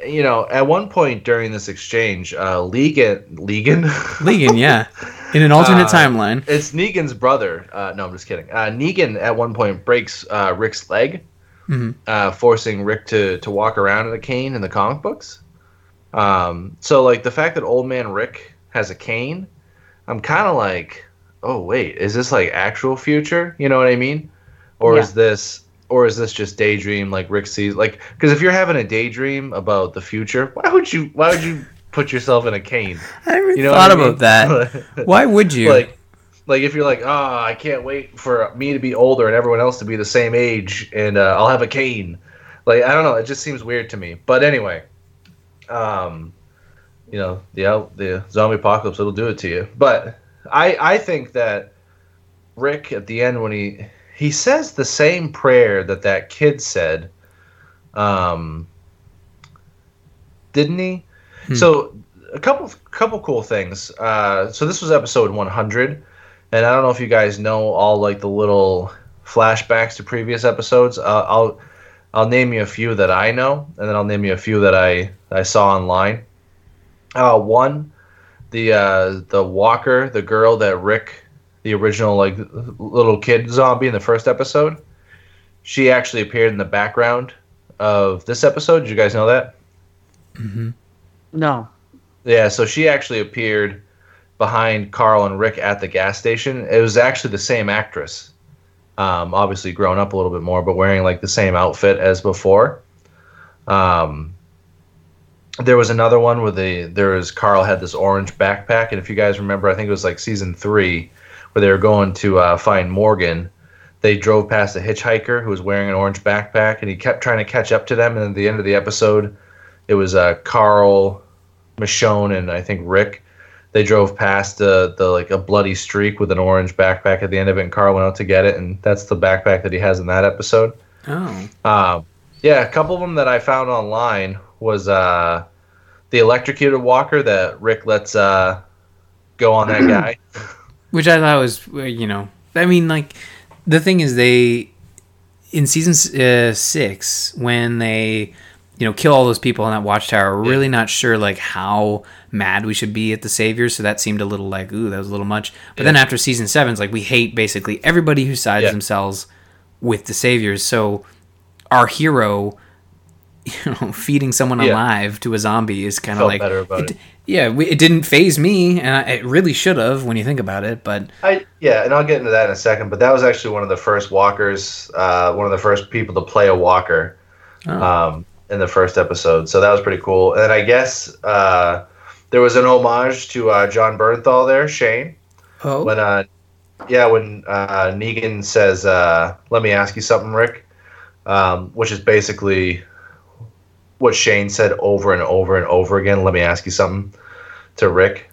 you know, at one point during this exchange, uh, Legan, Legan, [LAUGHS] Legan, yeah, in an alternate Uh, timeline. it's Negan's brother. Uh, no, I'm just kidding. Uh, Negan at one point breaks uh, Rick's leg, Mhm. uh, forcing Rick to to walk around in a cane in the comic books. Um, so like the fact that old man Rick has a cane, I'm kind of like, oh wait, is this like actual future? You know what I mean? Or Yeah. is this or is this just daydream like Rick sees like because if you're having a daydream about the future, why would you why would you put yourself in a cane? I never You know thought what I about that. [LAUGHS] Why would you? like like if you're like oh i can't wait for me to be older and everyone else to be the same age and uh, i'll have a cane like i don't know it just seems weird to me but anyway um you know the the zombie apocalypse it'll do it to you but i i think that rick at the end when he he says the same prayer that that kid said um didn't he Hmm. so a couple couple cool things. Uh, so this was episode 100, and I don't know if you guys know all like the little flashbacks to previous episodes. Uh, I'll I'll name you a few that I know, and then I'll name you a few that I I saw online. Uh, one, the uh, the Walker, the girl that Rick, the original like little kid zombie in the first episode, she actually appeared in the background of this episode. Did you guys know that? No. Yeah, so she actually appeared behind Carl and Rick at the gas station. It was actually the same actress. Um, obviously grown up a little bit more, but wearing like the same outfit as before. Um, there was another one where the there was Carl had this orange backpack, and if you guys remember, I think it was like season three, where they were going to uh, find Morgan. They drove past a hitchhiker who was wearing an orange backpack, and he kept trying to catch up to them. And at the end of the episode, it was uh, Carl, Michonne, and I think Rick. They drove past the the like a bloody streak with an orange backpack at the end of it, and Carl went out to get it, and that's the backpack that he has in that episode. oh, Um, yeah, a couple of them that I found online was uh, the electrocuted walker that Rick lets uh, go on that guy. [CLEARS THROAT] which I thought was uh, you know I mean like the thing is they in season uh, six when they you know kill all those people in that watchtower we're really not sure like how mad we should be at the saviors so that seemed a little like ooh that was a little much but then after season seven it's like we hate basically everybody who sides Yeah. themselves with the saviors so our hero [LAUGHS] you know feeding someone Yeah. alive to a zombie is kind of like about it. yeah we, it didn't phase me and I, it really should have when you think about it but I yeah, and I'll get into that in a second. But that was actually one of the first walkers, uh, one of the first people to play a walker Oh. um, in the first episode. So that was pretty cool. And I guess uh, there was an homage to uh, Jon Bernthal there, Shane. oh when uh yeah when uh negan says uh let me ask you something rick um which is basically what shane said over and over and over again let me ask you something to rick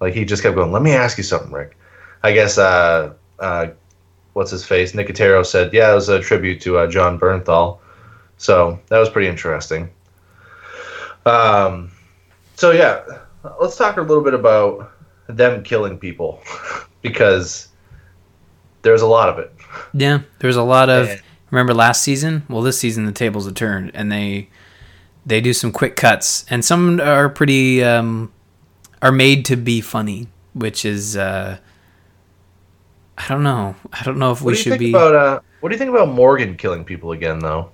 like he just kept going let me ask you something rick i guess uh uh what's his face nicotero said yeah it was a tribute to uh, jon bernthal so that was pretty interesting um so yeah let's talk a little bit about them killing people [LAUGHS] because there's a lot of it. Yeah, there's a lot of. And- remember last season? Well, this season the tables have turned, and they they do some quick cuts, and some are pretty um, are made to be funny, which is uh, I don't know. I don't know if What we do you should think be. about uh? What do you think about Morgan killing people again, though?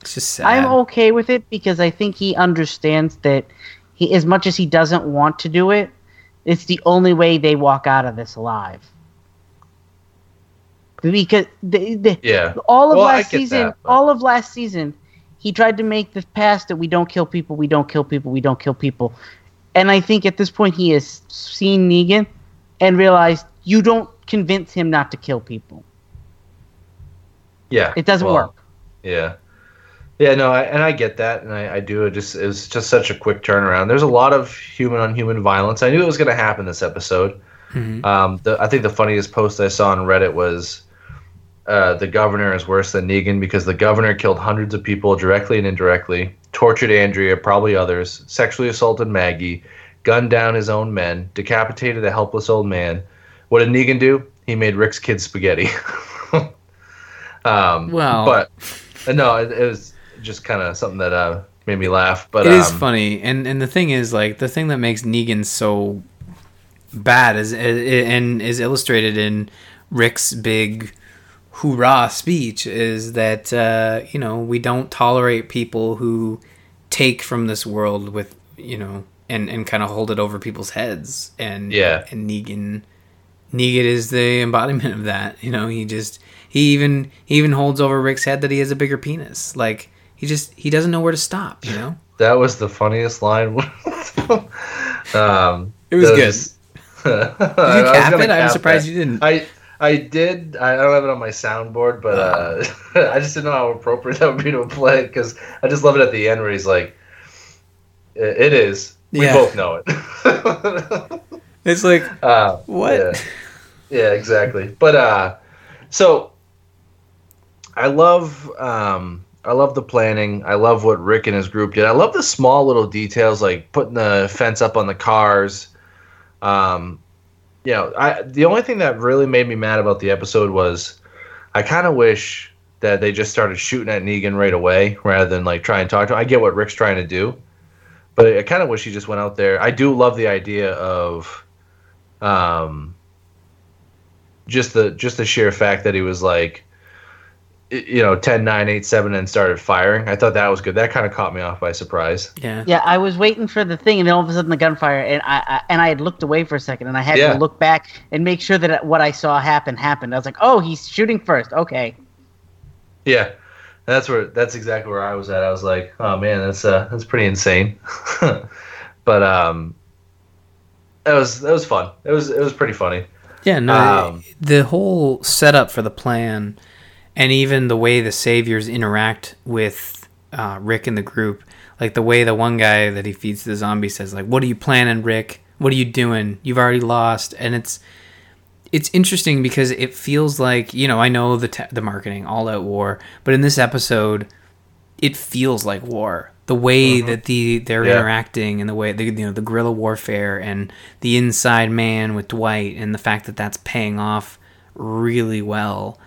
it's just sad. I'm okay with it because I think he understands that he, as much as he doesn't want to do it, it's the only way they walk out of this alive. Because the, the, Yeah. all of Well, last season, that, all of last season, he tried to make the past that we don't kill people, we don't kill people, we don't kill people. And I think at this point he has seen Negan and realized you don't convince him not to kill people. Yeah. It doesn't well, work. Yeah. Yeah, no, I, and I get that, and I, I do. It just it was just such a quick turnaround. There's a lot of human on human violence. I knew it was going to happen this episode. Mhm. Um, the, I think the funniest post I saw on Reddit was uh, the governor is worse than Negan because the governor killed hundreds of people directly and indirectly, tortured Andrea, probably others, sexually assaulted Maggie, gunned down his own men, decapitated a helpless old man. What did Negan do? He made Rick's kids spaghetti. [LAUGHS] um, Well- but uh, no, it, it was just kind of something that uh, made me laugh. But It is um, funny, and and the thing is, like, the thing that makes Negan so bad is and is illustrated in Rick's big hoorah speech is that uh, you know we don't tolerate people who take from this world with you know and and kind of hold it over people's heads and Yeah. and Negan Negan is the embodiment of that you know he just he even he even holds over Rick's head that he has a bigger penis like he just he doesn't know where to stop you know [LAUGHS] That was the funniest line. [LAUGHS] um, It was that good. [LAUGHS] was- Did I you was cap gonna it? I'm surprised that. you didn't. I I did. I don't have it on my soundboard, but uh, [LAUGHS] I just didn't know how appropriate that would be to play because I just love it at the end where he's like, "It is. We Yeah. both know it." [LAUGHS] It's like uh, what? Yeah. yeah, exactly. But uh, so I love um, I love the planning. I love what Rick and his group did. I love the small little details like putting the fence up on the cars. Um, know, I the only thing that really made me mad about the episode was I kind of wish that they just started shooting at Negan right away rather than like try and talk to him. I get what Rick's trying to do, but I kind of wish he just went out there. I do love the idea of um, just the just the sheer fact that he was like you know 10 9 8 7 and started firing i thought that was good that kind of caught me off by surprise Yeah. Yeah, I was waiting for the thing, and then all of a sudden the gunfire, and I, I and I had looked away for a second, and I had Yeah. to look back and make sure that what I saw happen happened. I was like, oh, he's shooting first. Okay. yeah that's where that's exactly where i was at i was like oh man that's uh that's pretty insane [LAUGHS] but um that was that was fun it was it was pretty funny Yeah, no, Um, the whole setup for the plan, and even the way the saviors interact with uh, Rick and the group, like the way the one guy that he feeds the zombie says, like, "What are you planning, Rick? What are you doing? You've already lost." And it's it's interesting because it feels like you know I know the te- the marketing all out war, but in this episode, it feels like war. The way that the they're Yeah. interacting and the way the you know the guerrilla warfare and the inside man with Dwight and the fact that that's paying off really well,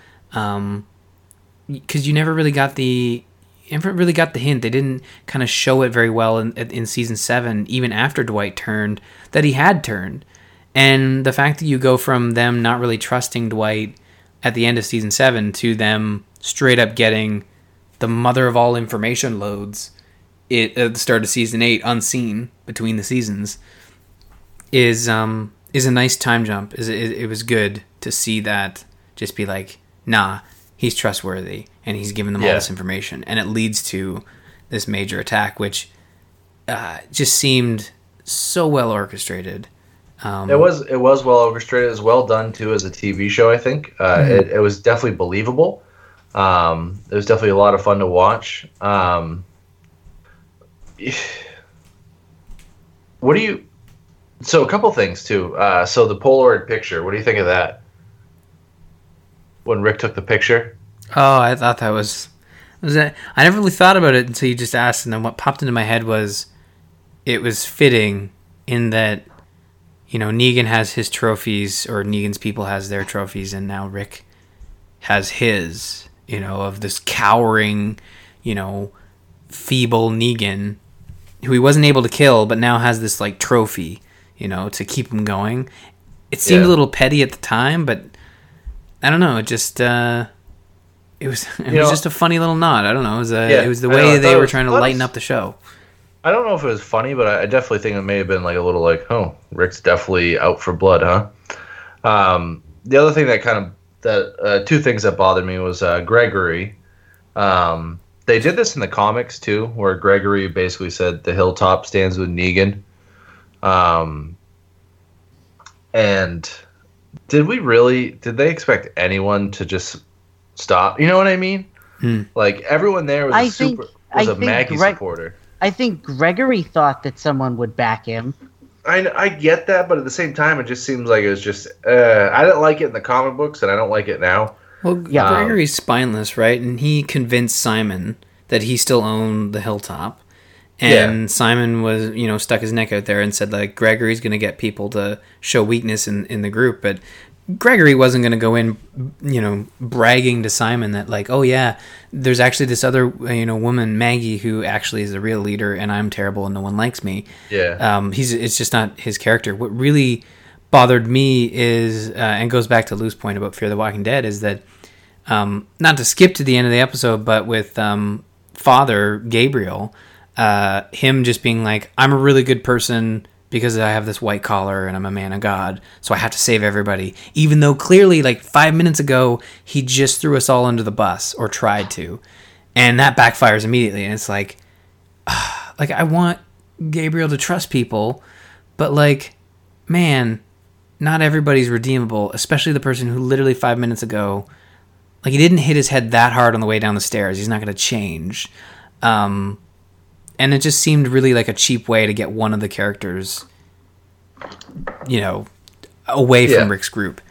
because you never really got the never really got the hint. They didn't kind of show it very well in in season seven, even after Dwight turned that he had turned, and the fact that you go from them not really trusting Dwight at the end of season seven to them straight up getting the mother of all information loads it at the start of season eight unseen between the seasons is um is a nice time jump is it, it was good to see that just be like nah he's trustworthy and he's giving them all this information and it leads to this major attack which uh, just seemed so well orchestrated um, It was it was well orchestrated. It was well done too as a TV show. I think uh, it, it was definitely believable. Um, it was definitely a lot of fun to watch. Um, [SIGHS] what do you? So a couple things too. Uh, so the Polaroid picture. What do you think of that? When Rick took the picture. Oh, I thought that was was that I never really thought about it until you just asked, and then what popped into my head was it was fitting in that you know Negan has his trophies or Negan's people has their trophies, and now Rick has his. You know, of this cowering, you know, feeble Negan who he wasn't able to kill, but now has this like trophy, you know, to keep him going. It seemed Yeah. a little petty at the time, but I don't know. It just uh, it was [LAUGHS] it You was know- just a funny little nod. I don't know. It was uh, Yeah, it was the I know, I way they were was- trying to lighten up the show. I don't know if it was funny, but I I definitely think it may have been like a little like, oh, Rick's definitely out for blood, huh? Um, the other thing that kind of that uh, two things that bothered me was uh, Gregory. Um, they did this in the comics too, where Gregory basically said the hilltop stands with Negan. Um, and did we really? Did they expect anyone to just stop? You know what I mean? Hmm. Like everyone there was a I think- super was I a think Maggie Greg- supporter. I think Gregory thought that someone would back him. I, I get that, but at the same time, it just seems like it was just. Uh, I didn't like it in the comic books, and I don't like it now. Well, Yeah. Gregory's spineless, right? And he convinced Simon that he still owned the hilltop. And Simon was, you know, stuck his neck out there and said like Gregory's going to get people to show weakness in in the group, but Gregory wasn't going to go in, you know, bragging to Simon that like, oh yeah, there's actually this other, you know, woman Maggie who actually is a real leader, and I'm terrible and no one likes me. Yeah. Um, he's it's just not his character. What really bothered me is, uh, and goes back to Lou's point about Fear of the Walking Dead, is that um, not to skip to the end of the episode, but with um, Father Gabriel, uh, him just being like, "I'm a really good person." Because I have this white collar and I'm a man of God, so I have to save everybody. Even though clearly, like five minutes ago, he just threw us all under the bus or tried to, and that backfires immediately. And it's like, [SIGHS] like I want Gabriel to trust people, but like, man, not everybody's redeemable, especially the person who literally five minutes ago, like he didn't hit his head that hard on the way down the stairs. He's not going to change. Um, and it just seemed really like a cheap way to get one of the characters, you know, away from Yeah. Rick's group,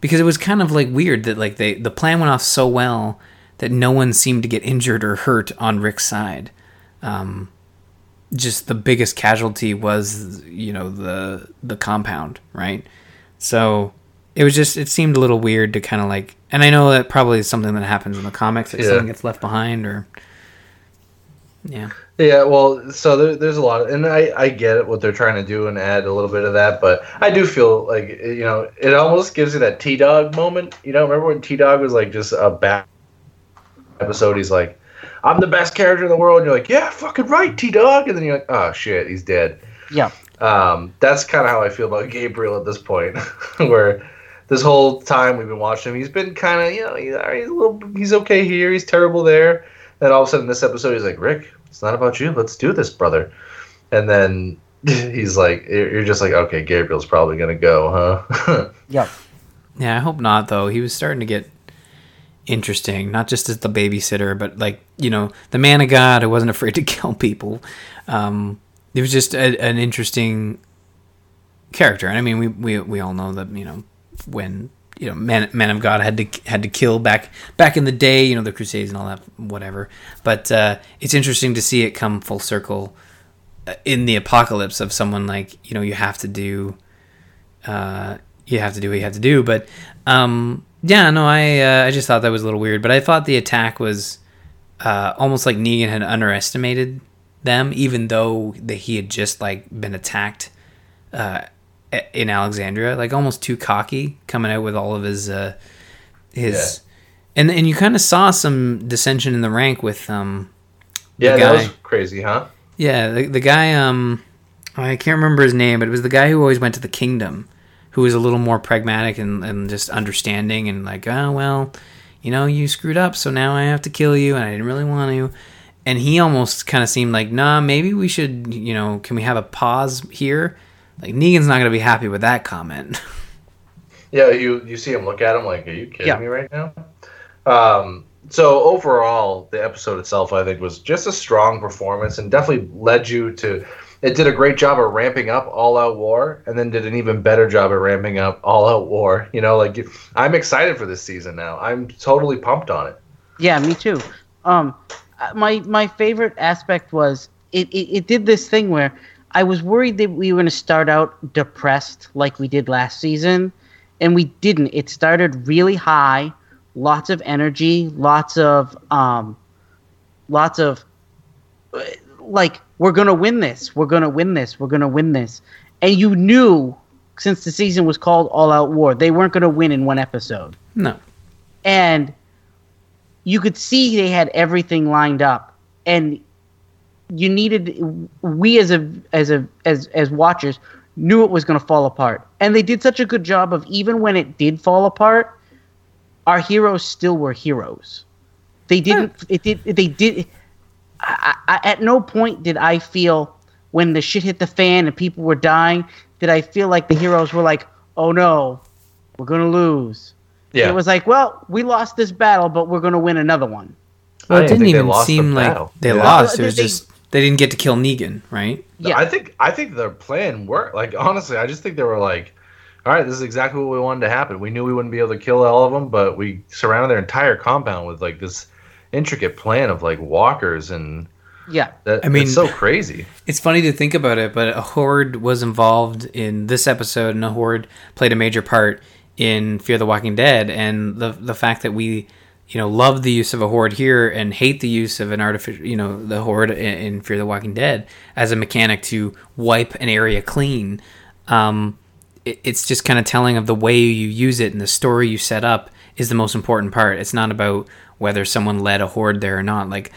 because it was kind of like weird that like they the plan went off so well that no one seemed to get injured or hurt on Rick's side. Um, just the biggest casualty was you know the the compound, right? So it was just it seemed a little weird to kind of like, and I know that probably is something that happens in the comics, like Yeah. someone gets left behind or yeah. Yeah, well, so there, there's a lot, of, and I, I get it what they're trying to do and add a little bit of that, but I do feel like you know it almost gives you that T Dog moment. You know, remember when T Dog was like just a bad episode? He's like, "I'm the best character in the world," and you're like, "Yeah, fucking right, T Dog," and then you're like, "Oh shit, he's dead." Yeah. Um, that's kind of how I feel about Gabriel at this point, [LAUGHS] where this whole time we've been watching him, he's been kind of, you know, he's, he's a little, he's okay here, he's terrible there. Then all of a sudden, this episode, he's like, Rick, it's not about you. Let's do this, brother. And then [LAUGHS] he's like, you're you're just like, okay, Gabriel's probably gonna go, huh? [LAUGHS] Yep. Yeah, I hope not though. He was starting to get interesting, not just as the babysitter, but like you know, the man of God who wasn't afraid to [LAUGHS] kill people. Um, it was just a, an interesting character, and I mean, we, we we all know that you know when you know man man of God had to had to kill back back in the day, you know, the Crusades and all that, whatever. But uh, it's interesting to see it come full circle uh, in the apocalypse of someone like you know you have to do uh, you have to do what you have to do. But um, yeah, no, I uh, I just thought that was a little weird. But I thought the attack was uh, almost like Negan had underestimated them, even though that he had just like been attacked uh, in Alexandria, like almost too cocky, coming out with all of his uh, his. And, and you kind of saw some dissension in the rank with um yeah, guy. that was crazy, huh? yeah, the, the guy, um, I can't remember his name, but it was the guy who always went to the kingdom, who was a little more pragmatic and, and just understanding and like, oh, well, you know, you screwed up, so now I have to kill you, and I didn't really want to. And he almost kind of seemed like, nah, maybe we should, you know, can we have a pause here? Like, Negan's not going to be happy with that comment. [LAUGHS] Yeah, you you see him look at him like, are you kidding Yeah. me right now? Um, so overall, the episode itself, I think, was just a strong performance and definitely led you to. It did a great job of ramping up All Out War, and then did an even better job of ramping up All Out War. You know, like I'm excited for this season now. I'm totally pumped on it. Yeah, me too. Um, my my favorite aspect was it, it, it did this thing where I was worried that we were going to start out depressed like we did last season, and we didn't. It started really high, lots of energy, lots of um, lots of uh, like we're gonna win this, we're gonna win this, we're gonna win this, and you knew since the season was called All Out War, they weren't gonna win in one episode. no. and you could see they had everything lined up, and you needed we as a as a as as watchers knew it was going to fall apart, and they did such a good job of even when it did fall apart, our heroes still were heroes. They hmm. didn't. It did. They did. I, I, at no point did I feel when the shit hit the fan and people were dying. Did I feel like the heroes were like, "Oh no, we're gonna lose"? Yeah. It was like, "Well, we lost this battle, but we're gonna win another one." Well, it didn't didn't think they even seem like battle. they Yeah. lost. It was they- just they didn't get to kill Negan, right? Yeah. I think I think their plan worked. Like honestly, I just think they were like, all right, this is exactly what we wanted to happen. We knew we wouldn't be able to kill all of them, but we surrounded their entire compound with like this intricate plan of like walkers and Yeah. that. I mean- it's so crazy. It's funny to think about it, but a horde was involved in this episode, and a horde played a major part in Fear the Walking Dead. And the the fact that we, you know, love the use of a horde here and hate the use of an artificial, you know, the horde in, in Fear the Walking Dead as a mechanic to wipe an area clean. Um, it, it's just kind of telling of the way you use it and the story you set up is the most important part. It's not about whether someone led a horde there or not. Like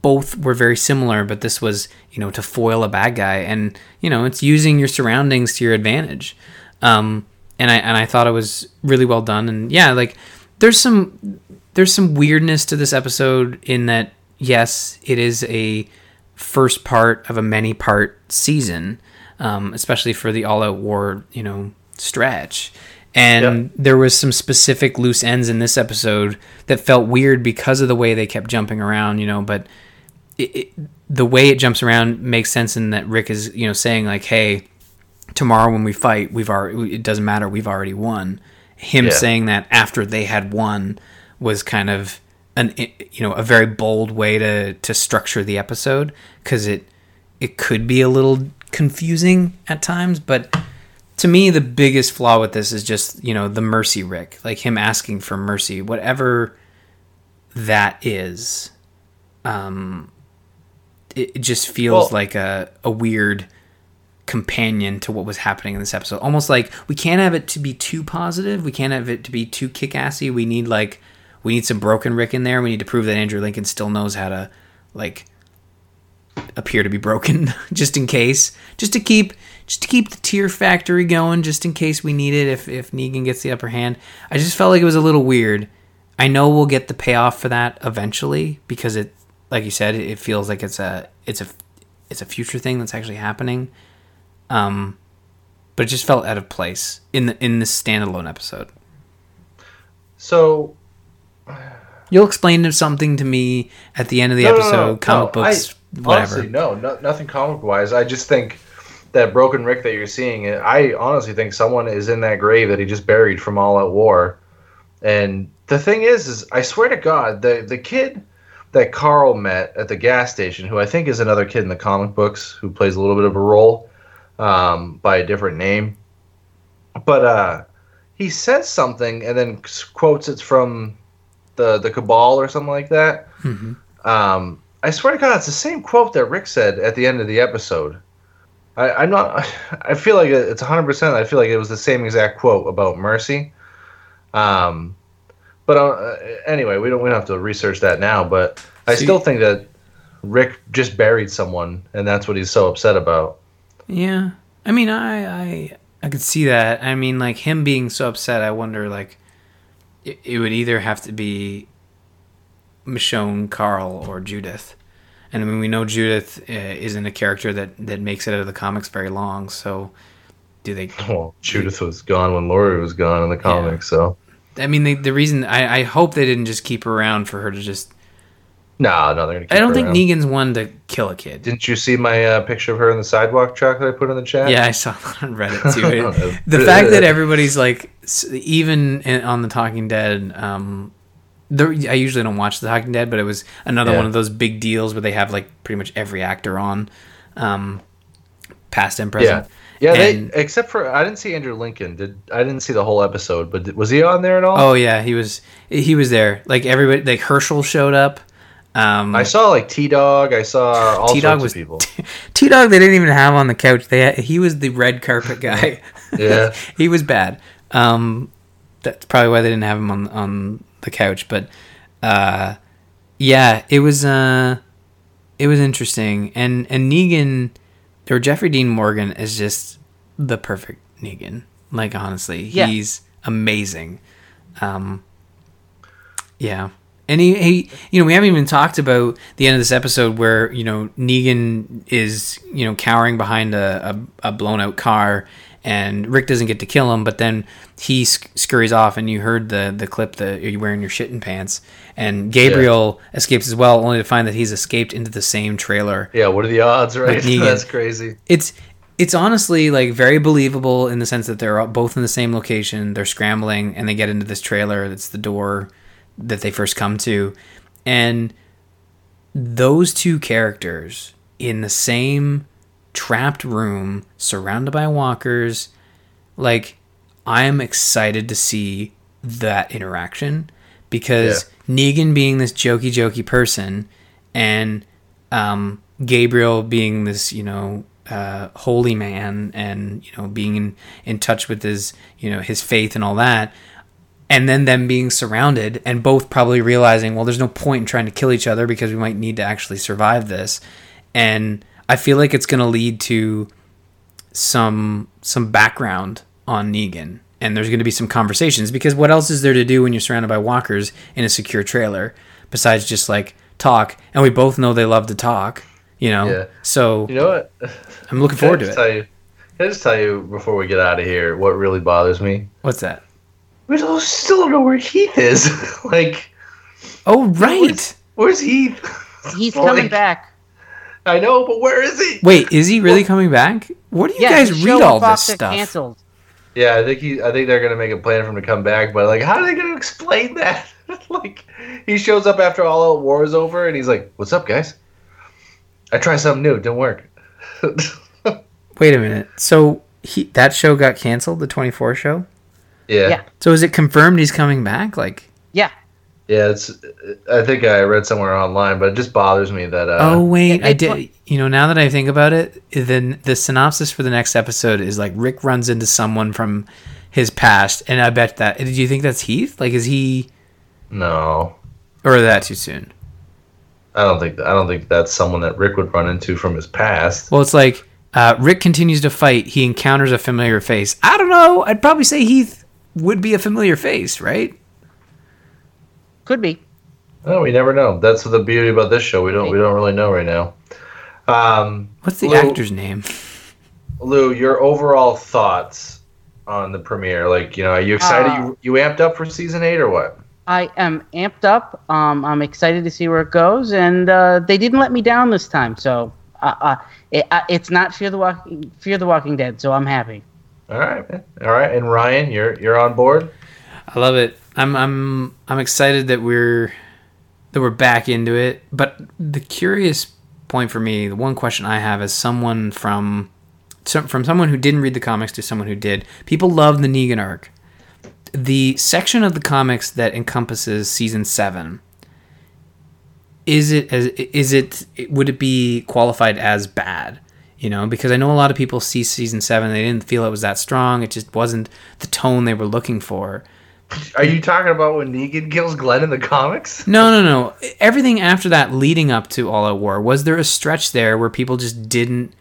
both were very similar, but this was, you know, to foil a bad guy, and you know, it's using your surroundings to your advantage. Um, and I and I thought it was really well done, and yeah, like there's some there's some weirdness to this episode in that yes, it is a first part of a many part season, um, especially for the all out war, you know, stretch. And Yep. there was some specific loose ends in this episode that felt weird because of the way they kept jumping around, you know, but it, it, the way it jumps around makes sense in that Rick is, you know, saying like, "Hey, tomorrow when we fight, we've already it doesn't matter, we've already won." Him Yeah. saying that after they had won was kind of an you know a very bold way to to structure the episode because it it could be a little confusing at times, but to me the biggest flaw with this is just you know the mercy Rick, like him asking for mercy, whatever that is. Um, it, it just feels Well- like a a weird companion to what was happening in this episode. Almost like we can't have it to be too positive. We can't have it to be too kick assy. We need like we need some broken Rick in there. We need to prove that Andrew Lincoln still knows how to like appear to be broken [LAUGHS] just in case. Just to keep just to keep the tear factory going, just in case we need it if if Negan gets the upper hand. I just felt like it was a little weird. I know we'll get the payoff for that eventually because it like you said, it feels like it's a it's a it's a future thing that's actually happening. Um, but it just felt out of place in the in this standalone episode. So You'll explain something to me at the end of the No, no, no, episode, no, comic books, I- whatever. Honestly, no, no, nothing comic wise. I just think that broken Rick that you're seeing, I honestly think someone is in that grave that he just buried from All Out War. And the thing is, is I swear to God, the the kid that Carl met at the gas station, who I think is another kid in the comic books who plays a little bit of a role um, by a different name, but uh, he says something and then quotes it from the the Cabal or something like that. Mhm. Um, I swear to God, it's the same quote that Rick said at the end of the episode. I, I'm not. [SIGHS] I feel like it's 100. percent I feel like it was the same exact quote about mercy. Um, but uh, anyway, we don't we don't have to research that now. But I See- still think that Rick just buried someone, and that's what he's so upset about. Yeah, I mean, I, I I could see that. I mean, like him being so upset, I wonder like it, it would either have to be Michonne, Carl, or Judith. And I mean, we know Judith uh, isn't a character that that makes it out of the comics very long. So, do they? [LAUGHS] Well, Judith was gone when Lori was gone in the comics, so I mean, they, the reason I, I hope they didn't just keep her around for her to just. No, no, they're gonna. I don't think around. Negan's one to kill a kid. Didn't you see my uh, picture of her in the sidewalk truck that I put in the chat? Yeah, I saw that on Reddit too. [LAUGHS] The [LAUGHS] fact that everybody's like, even on the Talking Dead, um, there, I usually don't watch the Talking Dead, but it was another Yeah. one of those big deals where they have like pretty much every actor on, um, past and Yeah, present. yeah. And- they except for I didn't see Andrew Lincoln. Did I didn't see the whole episode? But was he on there at all? Oh yeah, he was he was there. Like everybody, like Hershel showed up. Um, I saw like T Dog. I saw all T-Dog sorts was of people. [LAUGHS] T Dog. They didn't even have on the couch. They had, he was the red carpet [LAUGHS] guy. Yeah. [LAUGHS] he was bad. Um, that's probably why they didn't have him on on the couch. But uh, yeah, it was uh, it was interesting, and and Negan or Jeffrey Dean Morgan is just the perfect Negan. Like honestly, Yeah. he's amazing. Um, yeah. And he, he, you know, we haven't even talked about the end of this episode where, you know, Negan is, you know, cowering behind a, a, a blown out car and Rick doesn't get to kill him, but then he sc- scurries off and you heard the, the clip that you're wearing your shitting pants and Gabriel escapes as well, only to find that he's escaped into the same trailer Yeah, what are the odds, right? [LAUGHS] That's crazy. it's it's honestly like very believable in the sense that they're both in the same location. They're scrambling and they get into this trailer that's the door that they first come to, and those two characters in the same trapped room, surrounded by walkers, like I am excited to see that interaction because Negan being this jokey jokey person and um, Gabriel being this, you know, uh, holy man and you know being in, in touch with his you know his faith and all that and then them being surrounded and both probably realizing well there's no point in trying to kill each other because we might need to actually survive this and i feel like it's going to lead to some some background on negan and there's going to be some conversations because what else is there to do when you're surrounded by walkers in a secure trailer besides just like talk and we both know they love to talk you know Yeah. so You know what? i'm looking forward to it Tell you, can I just tell you before we get out of here what really bothers me? what's that We still don't know where Heath is. [LAUGHS] like, oh right where's, where's Heath? He's [LAUGHS] Like, coming back. I know, but where is he? wait is he really coming back what do you Yeah, guys read all with this stuff Canceled. Yeah, I think he. I think they're gonna make a plan for him to come back, but like, how are they gonna explain that? [LAUGHS] like, he shows up after all out war is over, and he's like, "What's up, guys? I tried something new. It didn't work." Wait a minute. So he that show got canceled, the 24 show? Yeah, Yeah. So is it confirmed he's coming back? Like Yeah. yeah. It's. I think I read somewhere online, but it just bothers me that. Uh, Oh wait, Yeah, I did. You know, now that I think about it, then the synopsis for the next episode is like Rick runs into someone from his past, and I bet that. Did you think that's Heath? Like, is he, no, or is that too soon? I don't think. I don't think that's someone that Rick would run into from his past. Well, it's like uh, Rick continues to fight. He encounters a familiar face. I don't know. I'd probably say Heath would be a familiar face, right? Could be. Oh, we never know. That's the beauty about this show. We don't. We don't really know right now. Um, What's the Lou- actor's name? Lou, your overall thoughts on the premiere? Like, you know, are you excited? Uh, you you amped up for season eight or what? I am amped up. Um, I'm excited to see where it goes, and uh, they didn't let me down this time. So uh, uh, it, uh, it's not Fear the Walking Fear the Walking Dead. So I'm happy. All right, man. All right, and Ryan, you're you're on board. I love it. I'm I'm I'm excited that we're that we're back into it. But the curious point for me, the one question I have is someone from from someone who didn't read the comics to someone who did. People love the Negan arc. The section of the comics that encompasses season seven. Is it as is it would it be qualified as bad? You know, because I know a lot of people see season seven, they didn't feel it was that strong. It just wasn't the tone they were looking for. Are you talking about when Negan kills Glenn in the comics? No, no, no. Everything after that, leading up to All Out War, was there a stretch there where people just didn't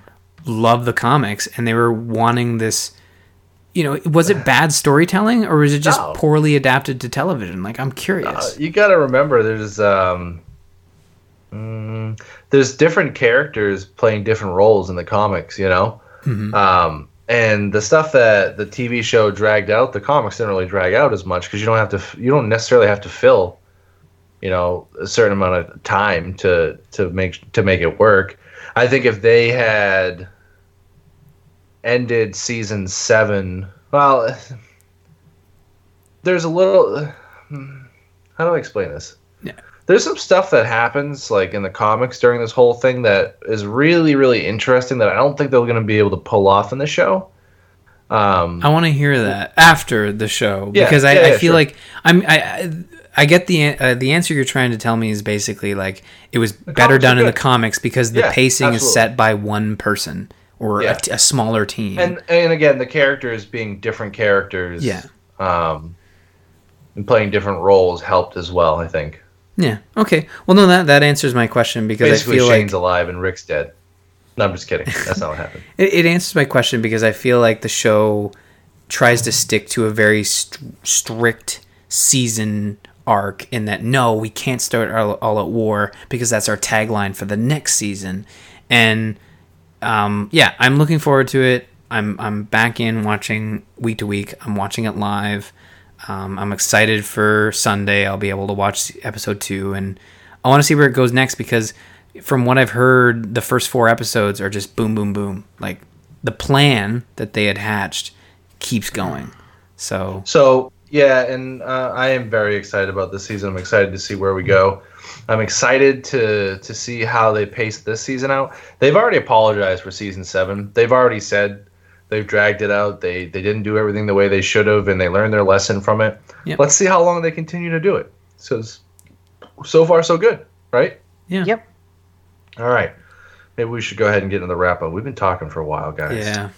love the comics and they were wanting this? You know, was it bad storytelling or was it just No. poorly adapted to television? Like, I'm curious. Uh, you got to remember, there's um, mm, there's different characters playing different roles in the comics. You know, um, and the stuff that the TV show dragged out, the comics didn't really drag out as much because you don't have to, you don't necessarily have to fill, you know, a certain amount of time to to make to make it work. I think if they had ended season seven, well, [LAUGHS] there's a little. How do I explain this? Yeah. There's some stuff that happens like in the comics during this whole thing that is really, really interesting that I don't think they're going to be able to pull off in the show. Um, I want to hear that after the show Yeah, because I, yeah, I feel sure. like I'm I. I get the uh, the answer you're trying to tell me is basically like it was better done in the comics because the Yeah, pacing is set by one person or Yeah. a, t- a smaller team. and and again, the characters being different characters. Yeah. Um, and playing different roles helped as well. I think. Yeah. Okay. Well, no, that that answers my question because Basically, I feel Shane's like alive and Rick's dead. No, I'm just kidding. That's not what happened. [LAUGHS] it, it answers my question because I feel like the show tries to stick to a very st- strict season arc in that no, we can't start all, All Out War because that's our tagline for the next season, and um, yeah, I'm looking forward to it. I'm I'm back in watching week to week. I'm watching it live. Um, I'm excited for Sunday. I'll be able to watch episode two, and I want to see where it goes next because, from what I've heard, the first four episodes are just boom, boom, boom. Like the plan that they had hatched keeps going. So So yeah, and uh, I am very excited about this season. I'm excited to see where we go. I'm excited to to see how they pace this season out. They've already apologized for season seven. They've already said they've dragged it out. They they didn't do everything the way they should have, and they learned their lesson from it. Yep. Let's see how long they continue to do it. So so far so good, right? yeah, Yep. All right. Maybe we should go ahead and get into the wrap up. We've been talking for a while, guys. yeah.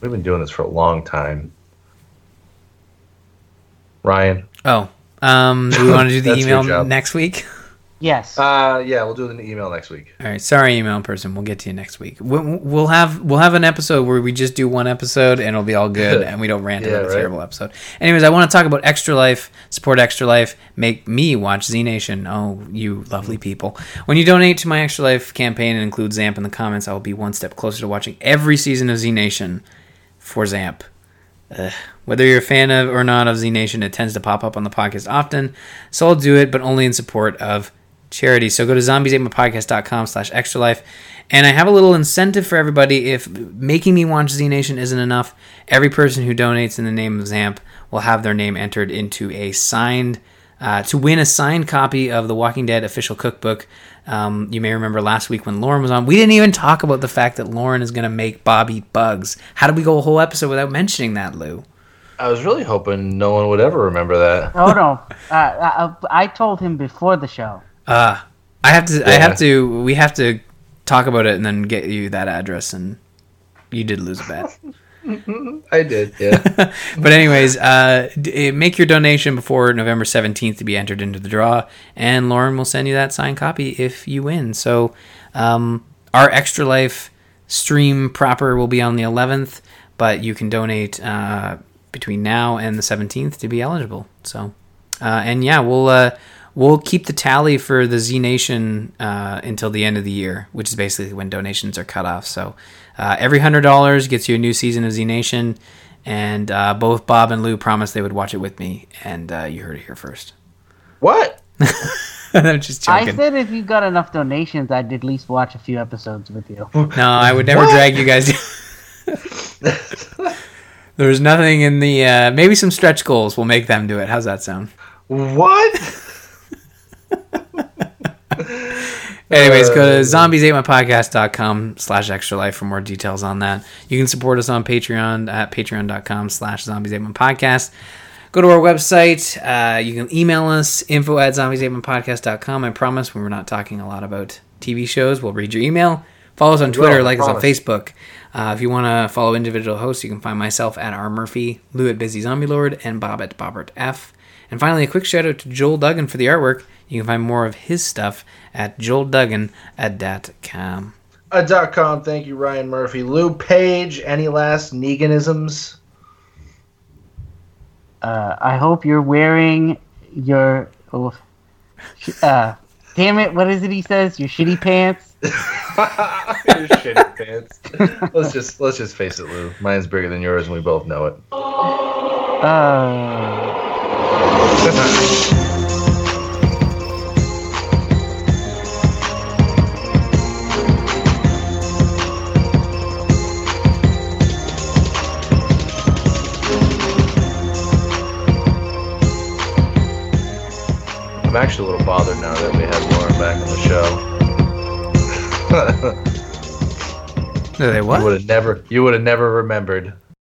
We've been doing this for a long time. Ryan. Oh, um, do we want to do the [LAUGHS] email next week? Yes. Uh, yeah, we'll do an email next week. All right, sorry, email person. We'll get to you next week. We'll, we'll have we'll have an episode where we just do one episode and it'll be all good, [LAUGHS] and we don't rant Yeah, about a right. terrible episode. Anyways, I want to talk about Extra Life. Support Extra Life. Make me watch Z Nation. Oh, you lovely people! When you donate to my Extra Life campaign and include Zamp in the comments, I will be one step closer to watching every season of Z Nation for Zamp. Ugh. Whether you're a fan of or not of Z Nation, it tends to pop up on the podcast often, so I'll do it, but only in support of charity. So go to zombies8mypodcast.com slash extra life. And I have a little incentive for everybody. If making me watch Z Nation isn't enough, every person who donates in the name of Zamp will have their name entered into a signed, uh, to win a signed copy of the Walking Dead official cookbook. Um, you may remember last week when Lauren was on, we didn't even talk about the fact that Lauren is going to make Bob eat bugs. How did we go a whole episode without mentioning that, Lou? I was really hoping no one would ever remember that. oh no. Uh, I, I told him before the show. Uh, I have to. I have to. We have to talk about it and then get you that address. And you did lose a bet. [LAUGHS] I did, yeah. [LAUGHS] but anyways, uh, d- make your donation before November seventeenth to be entered into the draw, and Lauren will send you that signed copy if you win. So, um, our extra life stream proper will be on the eleventh, but you can donate uh, between now and the seventeenth to be eligible. So, uh, and yeah, we'll uh, we'll keep the tally for the Z Nation uh, until the end of the year, which is basically when donations are cut off. So uh, every hundred dollars gets you a new season of Z Nation, and uh, both Bob and Lou promised they would watch it with me, and uh, you heard it here first. what? [LAUGHS] I'm just I said if you got enough donations, I'd at least watch a few episodes with you. [LAUGHS] no, I would never What? drag you guys. [LAUGHS] There's nothing in the uh, maybe some stretch goals. We'll make them do it. How's that sound? What? Anyways, go to Uh, zombies8mypodcast.com slash extra life for more details on that. You can support us on Patreon at patreon.com slash zombies8mypodcast. Go to our website. Uh, you can email us, info at zombies8mypodcast.com. I promise when we're not talking a lot about TV shows, we'll read your email. Follow us on Twitter, I like us on. Facebook. Uh, if you want to follow individual hosts, you can find myself at R. Murphy, Lou at Busy Zombie Lord, and Bob at Bobbert F. And finally, a quick shout out to Joel Duggan for the artwork. You can find more of his stuff at joelduggan at dat.com. Uh, dot com. Thank you, Ryan Murphy. Lou Page. Any last Neganisms? Uh, I hope you're wearing your. Oh, sh- uh, damn it! What is it he says? Your shitty pants. [LAUGHS] Your shitty pants. let's just let's just face it, Lou. Mine's bigger than yours, and we both know it. Uh, [LAUGHS] I'm actually a little bothered now that we have Lauren back on the show. No, [LAUGHS] they you would have never you would have never remembered